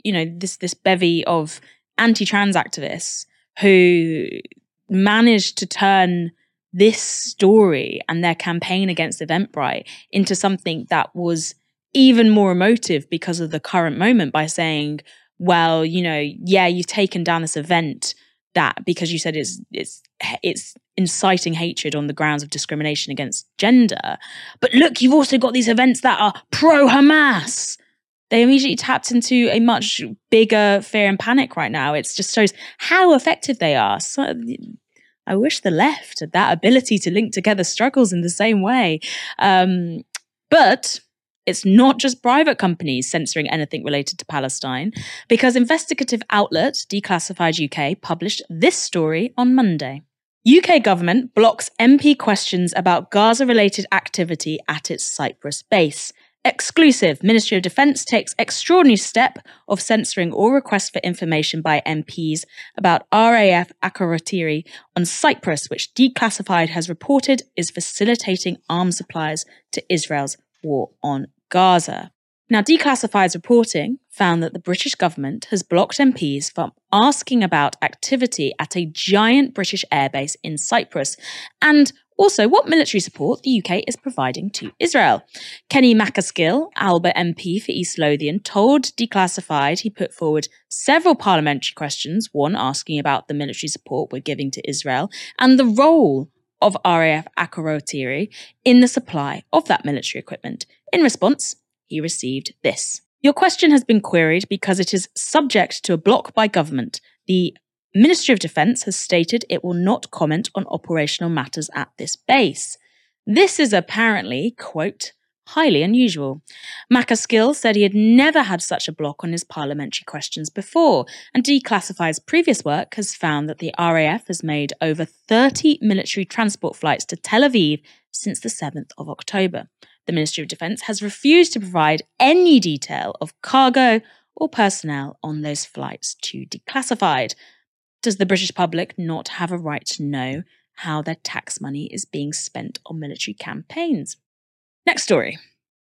Speaker 1: you know this this bevy of anti-trans activists who managed to turn this story and their campaign against Eventbrite into something that was even more emotive because of the current moment by saying, well, you know, yeah, you've taken down this event that because you said it's it's it's inciting hatred on the grounds of discrimination against gender. But look, you've also got these events that are pro Hamas they immediately tapped into a much bigger fear and panic right now. It just shows how effective they are. So, I wish the left had that ability to link together struggles in the same way. Um, but it's not just private companies censoring anything related to Palestine, because investigative outlet Declassified UK published this story on Monday. UK government blocks MP questions about Gaza related activity at its Cyprus base. Exclusive Ministry of Defence takes extraordinary step of censoring all requests for information by MPs about RAF Akrotiri on Cyprus, which Declassified has reported is facilitating arms supplies to Israel's war on Gaza. Now, Declassified's reporting found that the British government has blocked MPs from asking about activity at a giant British airbase in Cyprus and also, what military support the UK is providing to Israel. Kenny MacAskill, Alba MP for East Lothian, told Declassified he put forward several parliamentary questions, one asking about the military support we're giving to Israel and the role of RAF Akrotiri in the supply of that military equipment. In response, he received this. Your question has been queried because it is subject to a block by government. The Ministry of Defence has stated it will not comment on operational matters at this base. This is apparently, quote, highly unusual. MacAskill said he had never had such a block on his parliamentary questions before, and Declassified's previous work has found that the RAF has made over 30 military transport flights to Tel Aviv since the 7th of October. The Ministry of Defence has refused to provide any detail of cargo or personnel on those flights to Declassified. Does the British public not have a right to know how their tax money is being spent on military campaigns? Next story.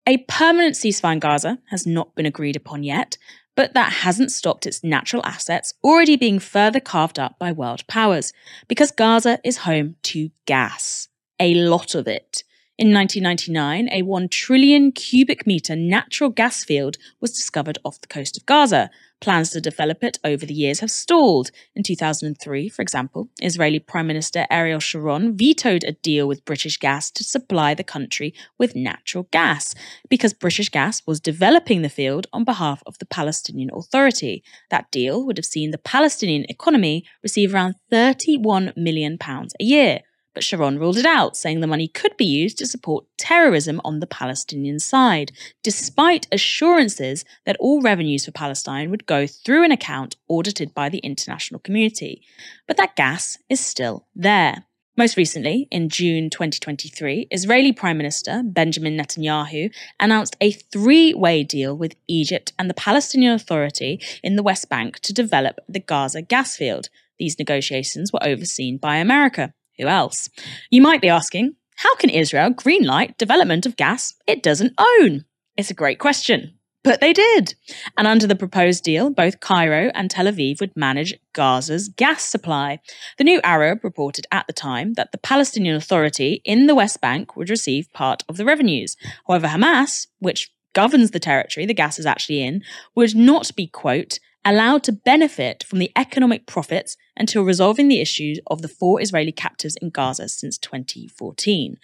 Speaker 1: A permanent ceasefire in Gaza has not been agreed upon yet, but that hasn't stopped its natural assets already being further carved up by world powers, because Gaza is home to gas. A lot of it. In 1999, a 1 trillion cubic meter natural gas field was discovered off the coast of Gaza. Plans to develop it over the years have stalled. In 2003, for example, Israeli Prime Minister Ariel Sharon vetoed a deal with British Gas to supply the country with natural gas because British Gas was developing the field on behalf of the Palestinian Authority. That deal would have seen the Palestinian economy receive around 31 million pounds a year. But Sharon ruled it out, saying the money could be used to support terrorism on the Palestinian side, despite assurances that all revenues for Palestine would go through an account audited by the international community. But that gas is still there. Most recently, in June 2023, Israeli Prime Minister Benjamin Netanyahu announced a three way deal with Egypt and the Palestinian Authority in the West Bank to develop the Gaza gas field. These negotiations were overseen by America. Who else? You might be asking, how can Israel greenlight development of gas it doesn't own? It's a great question. But they did. And under the proposed deal, both Cairo and Tel Aviv would manage Gaza's gas supply. The New Arab reported at the time that the Palestinian Authority in the West Bank would receive part of the revenues. However, Hamas, which governs the territory the gas is actually in, would not be, quote, allowed to benefit from the economic profits until resolving the issues of the four Israeli captives in Gaza since 2014.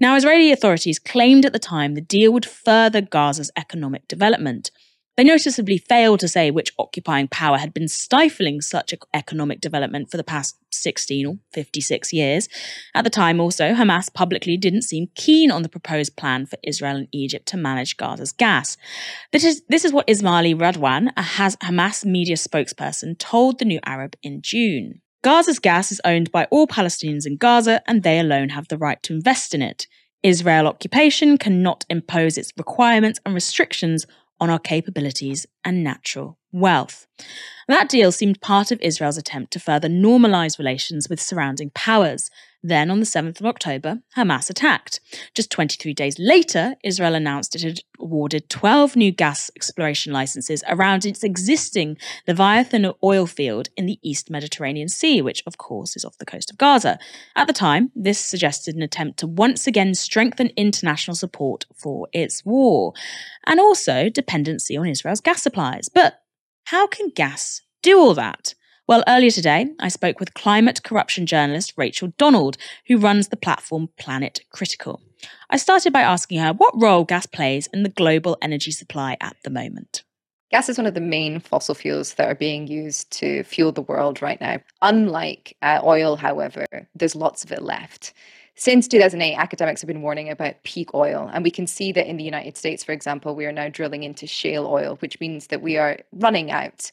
Speaker 1: Now, Israeli authorities claimed at the time the deal would further Gaza's economic development. They noticeably failed to say which occupying power had been stifling such economic development for the past 16 or 56 years. At the time, also, Hamas publicly didn't seem keen on the proposed plan for Israel and Egypt to manage Gaza's gas. This is, this is what Ismail Radwan, a Hamas media spokesperson, told the New Arab in June. Gaza's gas is owned by all Palestinians in Gaza, and they alone have the right to invest in it. Israel occupation cannot impose its requirements and restrictions on our capabilities and natural wealth. That deal seemed part of Israel's attempt to further normalize relations with surrounding powers. Then, on the 7th of October, Hamas attacked. Just 23 days later, Israel announced it had awarded 12 new gas exploration licenses around its existing Leviathan oil field in the East Mediterranean Sea, which, of course, is off the coast of Gaza. At the time, this suggested an attempt to once again strengthen international support for its war, and also dependency on Israel's gas supplies. But how can gas do all that? Well, earlier today, I spoke with climate corruption journalist Rachel Donald, who runs the platform Planet Critical. I started by asking her what role gas plays in the global energy supply at the moment.
Speaker 8: Gas is one of the main fossil fuels that are being used to fuel the world right now. Unlike uh, oil, however, there's lots of it left. Since 2008, academics have been warning about peak oil. And we can see that in the United States, for example, we are now drilling into shale oil, which means that we are running out.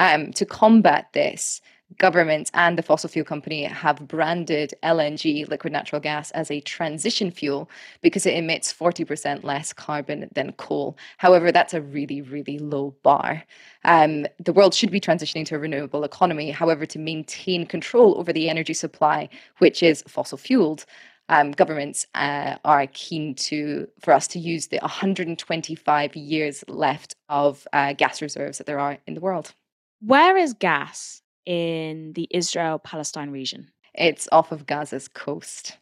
Speaker 8: Um, to combat this, governments and the fossil fuel company have branded LNG, liquid natural gas, as a transition fuel because it emits 40% less carbon than coal. However, that's a really, really low bar. Um, the world should be transitioning to a renewable economy. However, to maintain control over the energy supply, which is fossil fueled, um, governments uh, are keen to for us to use the 125 years left of uh, gas reserves that there are in the world.
Speaker 1: Where is gas in the Israel Palestine region?
Speaker 8: It's off of Gaza's coast.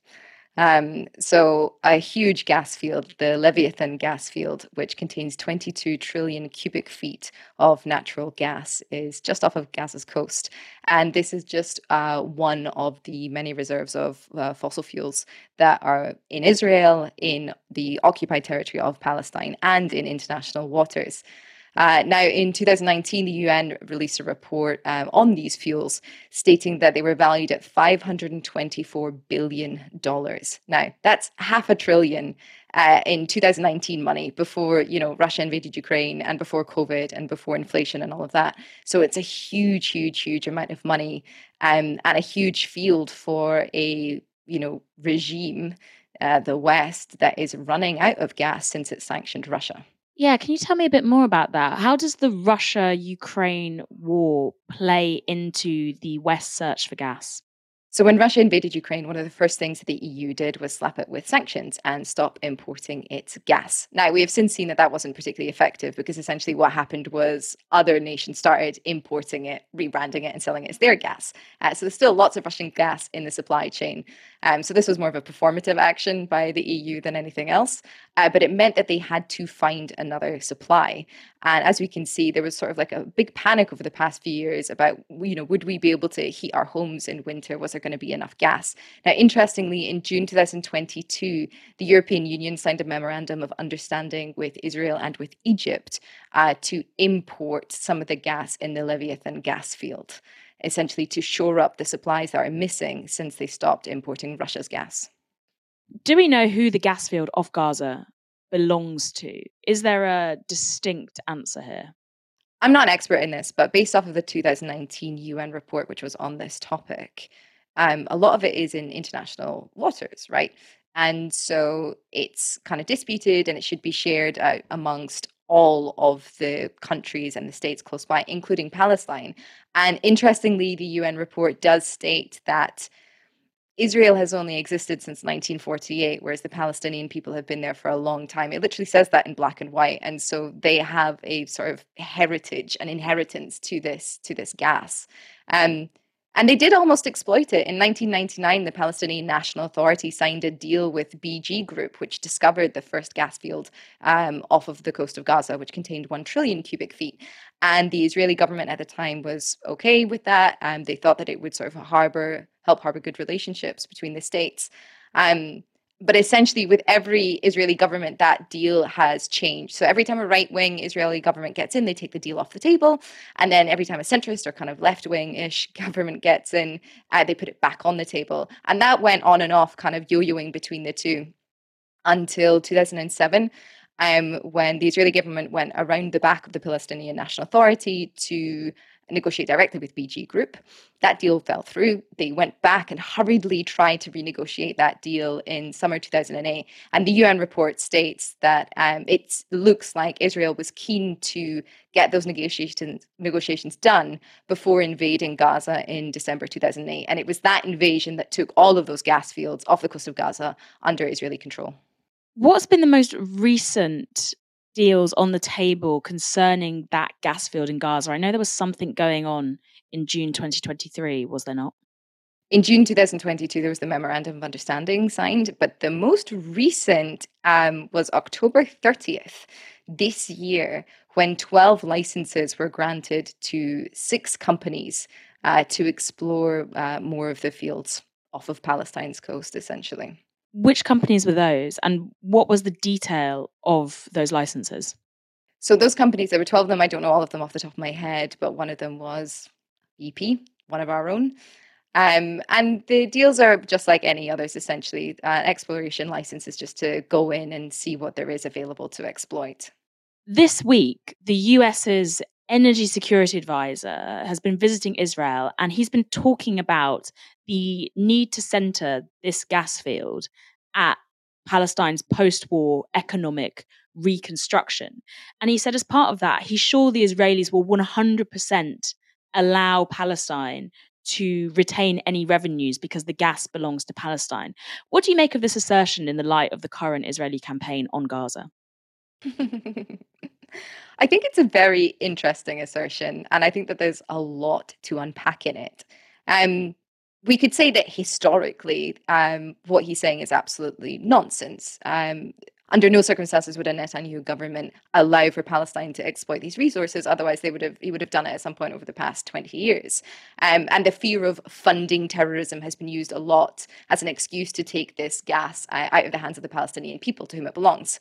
Speaker 8: Um, so, a huge gas field, the Leviathan gas field, which contains 22 trillion cubic feet of natural gas, is just off of Gaza's coast. And this is just uh, one of the many reserves of uh, fossil fuels that are in Israel, in the occupied territory of Palestine, and in international waters. Uh, now, in 2019, the UN released a report um, on these fuels stating that they were valued at $524 billion. Now, that's half a trillion uh, in 2019 money before you know Russia invaded Ukraine and before COVID and before inflation and all of that. So it's a huge, huge, huge amount of money um, and a huge field for a you know regime, uh, the West, that is running out of gas since it sanctioned Russia.
Speaker 1: Yeah, can you tell me a bit more about that? How does the Russia Ukraine war play into the West search for gas?
Speaker 8: So, when Russia invaded Ukraine, one of the first things the EU did was slap it with sanctions and stop importing its gas. Now, we have since seen that that wasn't particularly effective because essentially what happened was other nations started importing it, rebranding it, and selling it as their gas. Uh, so, there's still lots of Russian gas in the supply chain. Um, so, this was more of a performative action by the EU than anything else. Uh, but it meant that they had to find another supply. And as we can see, there was sort of like a big panic over the past few years about, you know, would we be able to heat our homes in winter? Was there going to be enough gas? Now, interestingly, in June 2022, the European Union signed a memorandum of understanding with Israel and with Egypt uh, to import some of the gas in the Leviathan gas field, essentially to shore up the supplies that are missing since they stopped importing Russia's gas.
Speaker 1: Do we know who the gas field off Gaza belongs to? Is there a distinct answer here?
Speaker 8: I'm not an expert in this, but based off of the 2019 UN report, which was on this topic, um, a lot of it is in international waters, right? And so it's kind of disputed and it should be shared uh, amongst all of the countries and the states close by, including Palestine. And interestingly, the UN report does state that Israel has only existed since 1948, whereas the Palestinian people have been there for a long time. It literally says that in black and white, and so they have a sort of heritage, an inheritance to this to this gas. Um, and they did almost exploit it. In 1999, the Palestinian National Authority signed a deal with BG Group, which discovered the first gas field um, off of the coast of Gaza, which contained 1 trillion cubic feet. And the Israeli government at the time was okay with that. Um, they thought that it would sort of harbor, help harbor good relationships between the states. Um, but essentially with every israeli government that deal has changed. So every time a right-wing israeli government gets in they take the deal off the table. And then every time a centrist or kind of left-wing-ish <laughs> government gets in uh, they put it back on the table. And that went on and off kind of yo-yoing between the two until 2007 um, when the Israeli government went around the back of the Palestinian National Authority to negotiate directly with BG Group. That deal fell through. They went back and hurriedly tried to renegotiate that deal in summer 2008. And the UN report states that um, it looks like Israel was keen to get those negotiations negotiations done before invading Gaza in December 2008. And it was that invasion that took all of those gas fields off the coast of Gaza under Israeli control.
Speaker 1: What's been the most recent deals on the table concerning that gas field in Gaza? I know there was something going on in June 2023, was there not?
Speaker 8: In June 2022, there was the Memorandum of Understanding signed, but the most recent um, was October 30th this year when 12 licenses were granted to six companies uh, to explore uh, more of the fields off of Palestine's coast, essentially.
Speaker 1: Which companies were those, and what was the detail of those licenses?
Speaker 8: So those companies, there were 12 of them. I don't know all of them off the top of my head, but one of them was BP, one of our own. Um, and the deals are just like any others, essentially. Uh, exploration license is just to go in and see what there is available to exploit.
Speaker 1: This week, the US's energy security advisor has been visiting Israel and he's been talking about the need to center this gas field at Palestine's post war economic reconstruction. And he said, as part of that, he's sure the Israelis will 100% allow Palestine to retain any revenues because the gas belongs to Palestine. What do you make of this assertion in the light of the current Israeli campaign on Gaza? <laughs>
Speaker 8: I think it's a very interesting assertion, and I think that there's a lot to unpack in it. Um, we could say that historically, um, what he's saying is absolutely nonsense. Um, under no circumstances would a Netanyahu government allow for Palestine to exploit these resources. Otherwise, they would have he would have done it at some point over the past twenty years. Um, and the fear of funding terrorism has been used a lot as an excuse to take this gas uh, out of the hands of the Palestinian people to whom it belongs.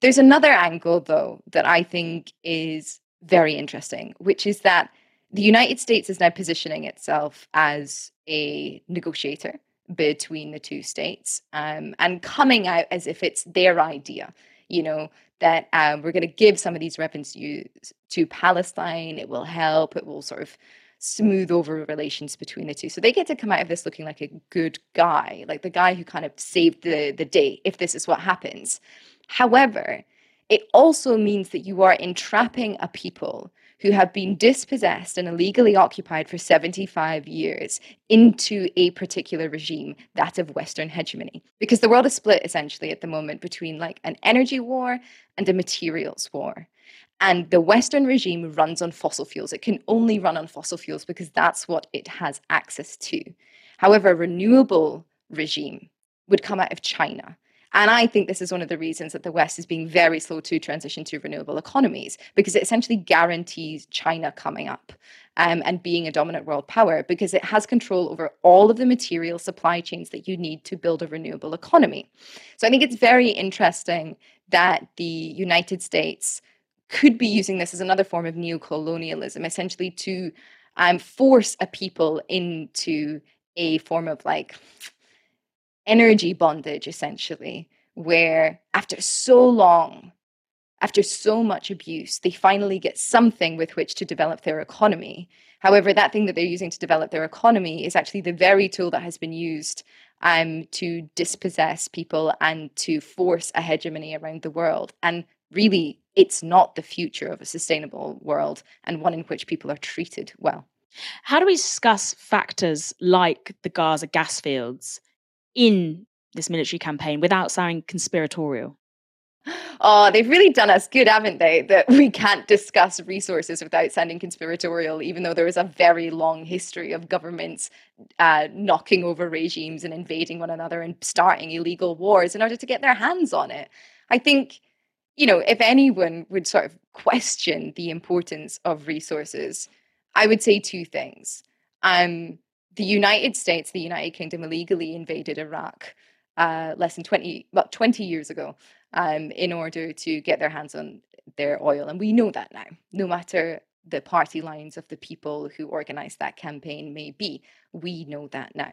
Speaker 8: There's another angle, though, that I think is very interesting, which is that the United States is now positioning itself as a negotiator between the two states um, and coming out as if it's their idea, you know, that um, we're going to give some of these revenues to Palestine. It will help. It will sort of smooth over relations between the two. So they get to come out of this looking like a good guy, like the guy who kind of saved the, the day if this is what happens. However, it also means that you are entrapping a people who have been dispossessed and illegally occupied for 75 years into a particular regime, that of Western hegemony. Because the world is split essentially at the moment between like an energy war and a materials war. And the Western regime runs on fossil fuels. It can only run on fossil fuels because that's what it has access to. However, a renewable regime would come out of China and I think this is one of the reasons that the West is being very slow to transition to renewable economies, because it essentially guarantees China coming up um, and being a dominant world power, because it has control over all of the material supply chains that you need to build a renewable economy. So I think it's very interesting that the United States could be using this as another form of neocolonialism, essentially to um, force a people into a form of like energy bondage, essentially, where after so long, after so much abuse, they finally get something with which to develop their economy. However, that thing that they're using to develop their economy is actually the very tool that has been used um, to dispossess people and to force a hegemony around the world. And really, it's not the future of a sustainable world and one in which people are treated well.
Speaker 1: How do we discuss factors like the Gaza gas fields in this military campaign without sounding conspiratorial?
Speaker 8: Oh, they've really done us good, haven't they? That <laughs> we can't discuss resources without sounding conspiratorial, even though there is a very long history of governments uh, knocking over regimes and invading one another and starting illegal wars in order to get their hands on it. I think, you know, if anyone would sort of question the importance of resources, I would say two things. Um, the United States, the United Kingdom illegally invaded Iraq uh, less than 20, well, 20 years ago um, in order to get their hands on their oil. And we know that now, no matter the party lines of the people who organized that campaign may be. We know that now.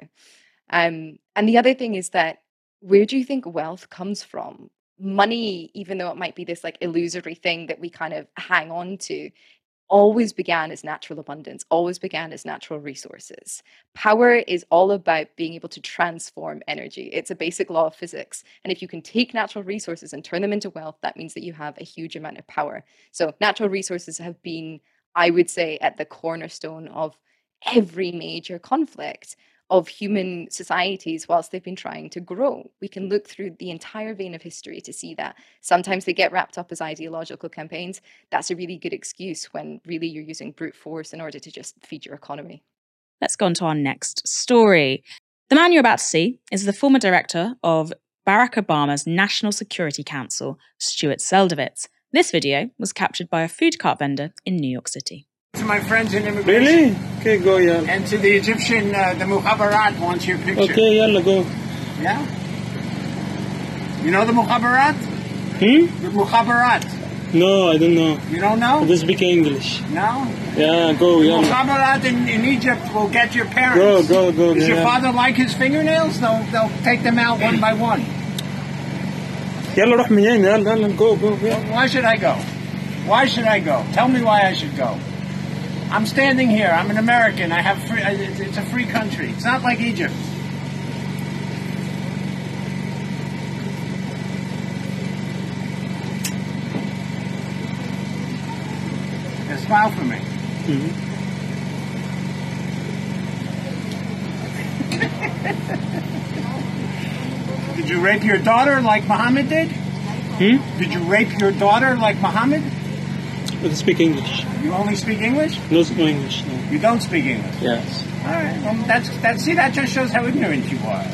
Speaker 8: Um, and the other thing is that where do you think wealth comes from? Money, even though it might be this like illusory thing that we kind of hang on to, always began as natural abundance, always began as natural resources. Power is all about being able to transform energy. It's a basic law of physics. And if you can take natural resources and turn them into wealth, that means that you have a huge amount of power. So, natural resources have been, I would say, at the cornerstone of every major conflict of human societies whilst they've been trying to grow. We can look through the entire vein of history to see that. Sometimes they get wrapped up as ideological campaigns. That's a really good excuse when really you're using brute force in order to just feed your economy.
Speaker 1: Let's go on to our next story. The man you're about to see is the former director of Barack Obama's National Security Council, Stuart Seldowitz. This video was captured by a food cart vendor in New York City.
Speaker 9: To my friends in immigration. Really?
Speaker 10: Okay, go, yeah.
Speaker 9: And to the Egyptian, uh, the Mukhabarat wants your picture.
Speaker 10: Okay, yalla, go.
Speaker 9: Yeah? You know the Mukhabarat?
Speaker 10: Hmm?
Speaker 9: The Mukhabarat.
Speaker 10: No, I don't know.
Speaker 9: You don't know?
Speaker 10: I just speak English.
Speaker 9: No?
Speaker 10: Yeah, go,
Speaker 9: the
Speaker 10: yeah.
Speaker 9: Mukhabarat in, in Egypt will get your parents.
Speaker 10: Go, go, go.
Speaker 9: Does
Speaker 10: yeah.
Speaker 9: your father like his fingernails? They'll, they'll take them out one by one.
Speaker 10: يلا روح من هنا يلا يلا go go
Speaker 9: yeah. Why should I go? Why should I go? Tell me why I should go. I'm standing here. I'm an American. I have free. It's a free country. It's not like Egypt. Smile for me.
Speaker 10: Mm-hmm. <laughs>
Speaker 9: did you rape your daughter like Muhammad did?
Speaker 10: Hmm?
Speaker 9: Did you rape your daughter like Muhammad?
Speaker 10: I speak English.
Speaker 9: You only speak English?
Speaker 10: No, no English. No.
Speaker 9: You don't speak English.
Speaker 10: Yes.
Speaker 9: All right. Well, that's that. See, that just shows how ignorant you are.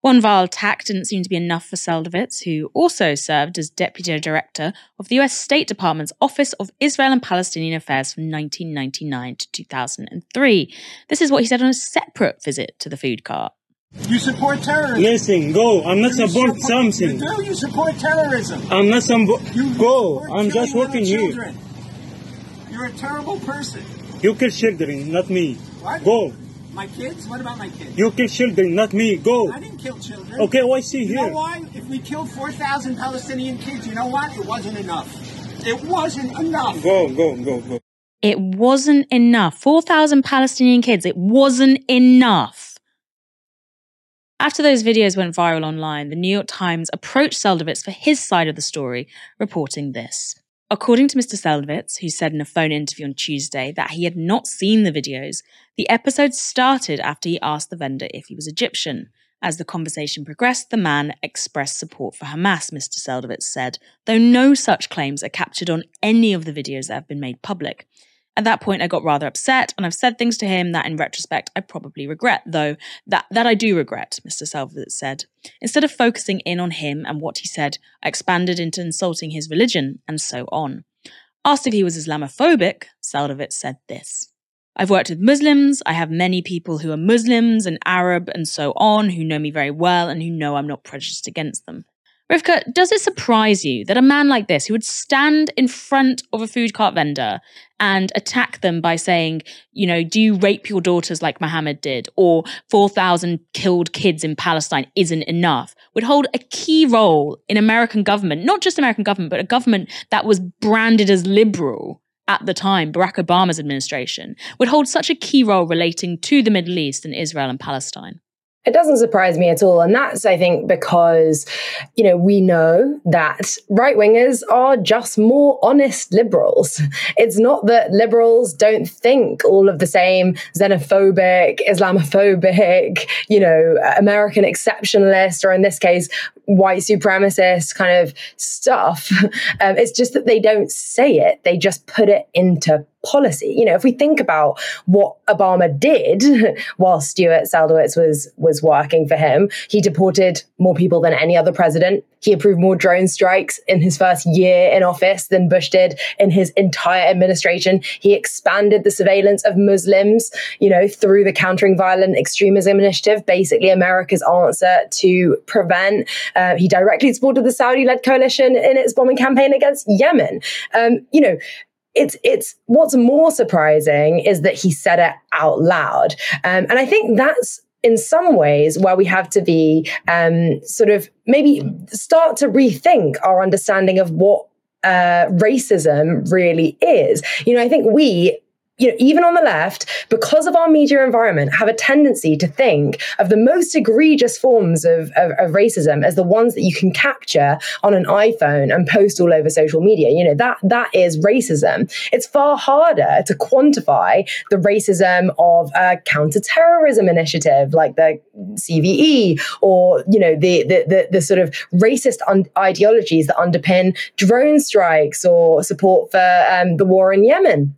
Speaker 1: One vile tack didn't seem to be enough for Seldowitz, who also served as deputy director of the US State Department's Office of Israel and Palestinian Affairs from 1999 to 2003. This is what he said on a separate visit to the food cart.
Speaker 9: You support terrorism.
Speaker 10: Listen, go. I'm not
Speaker 9: You
Speaker 10: support
Speaker 9: support-
Speaker 10: something.
Speaker 9: You do. You support terrorism.
Speaker 10: I'm not some.
Speaker 9: You
Speaker 10: Go. I'm just working here.
Speaker 9: You're a terrible person.
Speaker 10: You kill children, not me.
Speaker 9: What?
Speaker 10: Go.
Speaker 9: My kids? What about my kids?
Speaker 10: You kill children, not me. Go.
Speaker 9: I didn't kill children.
Speaker 10: Okay, why see
Speaker 9: You know why? If we killed 4,000 Palestinian kids, you know what? It wasn't enough. It wasn't enough.
Speaker 10: Go, go, go, go.
Speaker 1: It wasn't enough. 4,000 Palestinian kids, it wasn't enough. After those videos went viral online, the New York Times approached Seldowitz for his side of the story, reporting this. According to Mr. Seldowitz, who said in a phone interview on Tuesday that he had not seen the videos, the episode started after he asked the vendor if he was Egyptian. As the conversation progressed, the man expressed support for Hamas, Mr. Seldowitz said, though no such claims are captured on any of the videos that have been made public. At that point, I got rather upset, and I've said things to him that, in retrospect, I probably regret, though that, that I do regret, Mr. Seldowitz said. Instead of focusing in on him and what he said, I expanded into insulting his religion, and so on. Asked if he was Islamophobic, Seldowitz said this. I've worked with Muslims. I have many people who are Muslims and Arab and so on who know me very well and who know I'm not prejudiced against them. Rivkah, does it surprise you that a man like this, who would stand in front of a food cart vendor and attack them by saying, you know, do you rape your daughters like Mohammed did, or 4,000 killed kids in Palestine isn't enough, would hold a key role in American government, not just American government, but a government that was branded as liberal at the time, Barack Obama's administration, would hold such a key role relating to the Middle East and Israel and Palestine?
Speaker 2: It doesn't surprise me at all. And that's, I think, because, you know, we know that right wingers are just more honest liberals. It's not that liberals don't think all of the same xenophobic, Islamophobic, you know, American exceptionalist, or in this case, white supremacist kind of stuff. <laughs> Um, it's just that they don't say it, they just put it into policy. You know, if we think about what Obama did <laughs> while Stuart Seldowitz was was working for him, he deported more people than any other president. He approved more drone strikes in his first year in office than Bush did in his entire administration. He expanded the surveillance of Muslims, you know, through the Countering Violent Extremism Initiative, basically America's answer to prevent. Uh, he directly supported the Saudi-led coalition in its bombing campaign against Yemen. Um, you know, it's it's what's more surprising is that he said it out loud, um, and I think that's in some ways where we have to be um, sort of maybe start to rethink our understanding of what uh, racism really is. You know, I think we you know, even on the left, because of our media environment, have a tendency to think of the most egregious forms of, of, of, racism as the ones that you can capture on an iPhone and post all over social media. You know, that that is racism. It's far harder to quantify the racism of a counterterrorism initiative like the CVE or, you know, the the the, the sort of racist un- ideologies that underpin drone strikes or support for um, the war in Yemen.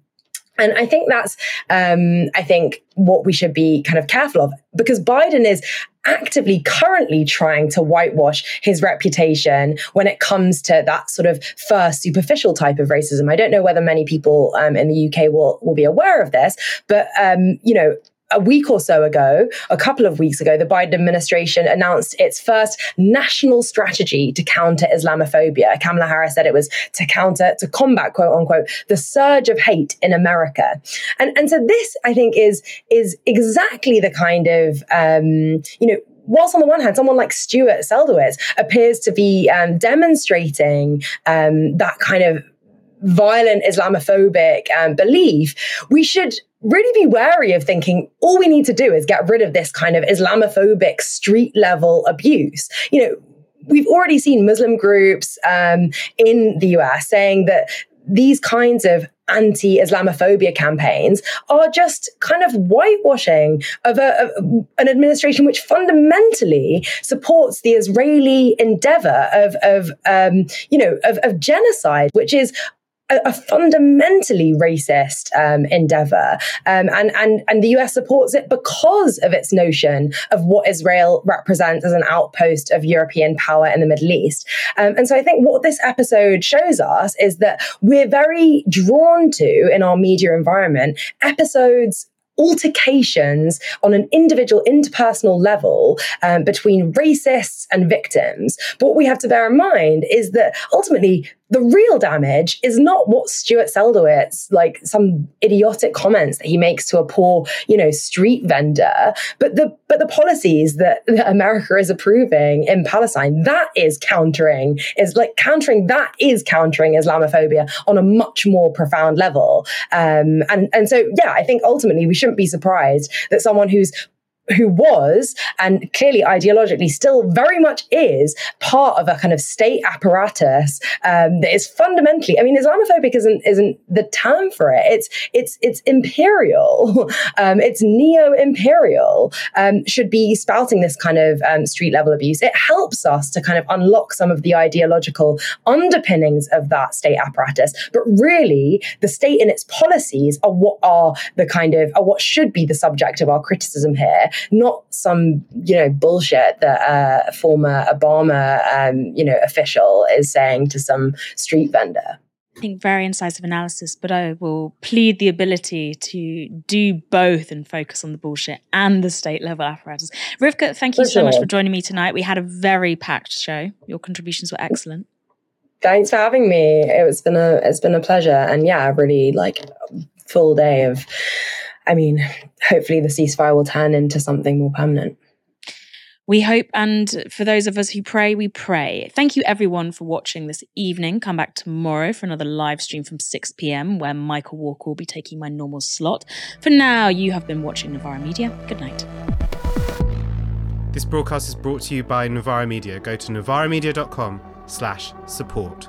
Speaker 2: And I think that's, um, I think, what we should be kind of careful of because Biden is actively currently trying to whitewash his reputation when it comes to that sort of first superficial type of racism. I don't know whether many people um, in the UK will will be aware of this, but um, you know, a week or so ago, a couple of weeks ago, the Biden administration announced its first national strategy to counter Islamophobia. Kamala Harris said it was to counter, to combat, quote unquote, the surge of hate in America. And, and so this, I think, is, is exactly the kind of, um, you know, whilst on the one hand, someone like Stuart Seldowitz appears to be um, demonstrating um, that kind of violent Islamophobic um, belief, we should really be wary of thinking all we need to do is get rid of this kind of Islamophobic street level abuse. You know, we've already seen Muslim groups um, in the US saying that these kinds of anti Islamophobia campaigns are just kind of whitewashing of, a, of, an administration which fundamentally supports the Israeli endeavor of, of um, you know, of, of genocide, which is a, a fundamentally racist um, endeavor, um, and and and the US supports it because of its notion of what Israel represents as an outpost of European power in the Middle East. Um, and so I think what this episode shows us is that we're very drawn to in our media environment episodes altercations on an individual interpersonal level um, between racists and victims. But what we have to bear in mind is that ultimately the real damage is not what Stuart Seldowitz, like some idiotic comments that he makes to a poor, you know, street vendor, but the but the policies that, that America is approving in Palestine, that is countering, is like countering that is countering Islamophobia on a much more profound level. Um, and and so yeah, I think ultimately we shouldn't be surprised that someone who's who was and clearly ideologically still very much is part of a kind of state apparatus um, that is fundamentally. I mean, Islamophobic isn't isn't the term for it. It's it's it's imperial. <laughs> Um, it's neo imperial. Um, should be spouting this kind of um, street level abuse. It helps us to kind of unlock some of the ideological underpinnings of that state apparatus. But really, the state and its policies are what are the kind of are what should be the subject of our criticism here not some you know bullshit that a former Obama um, you know official is saying to some street vendor.
Speaker 1: I think very incisive analysis, but I will plead the ability to do both and focus on the bullshit and the state level apparatus. Rivkah, thank you for so sure. much for joining me tonight. We had a very packed show. Your contributions were excellent.
Speaker 2: Thanks for having me. It's been a it's been a pleasure, and yeah, really like full day of I mean, hopefully the ceasefire will turn into something more permanent.
Speaker 1: We hope, and for those of us who pray, we pray. Thank you everyone for watching this evening. Come back tomorrow for another live stream from 6 pm where Michael Walker will be taking my normal slot. For now, you have been watching Novara Media. Good night.
Speaker 11: This broadcast is brought to you by Novara Media. Go to novaramedia.com slash support.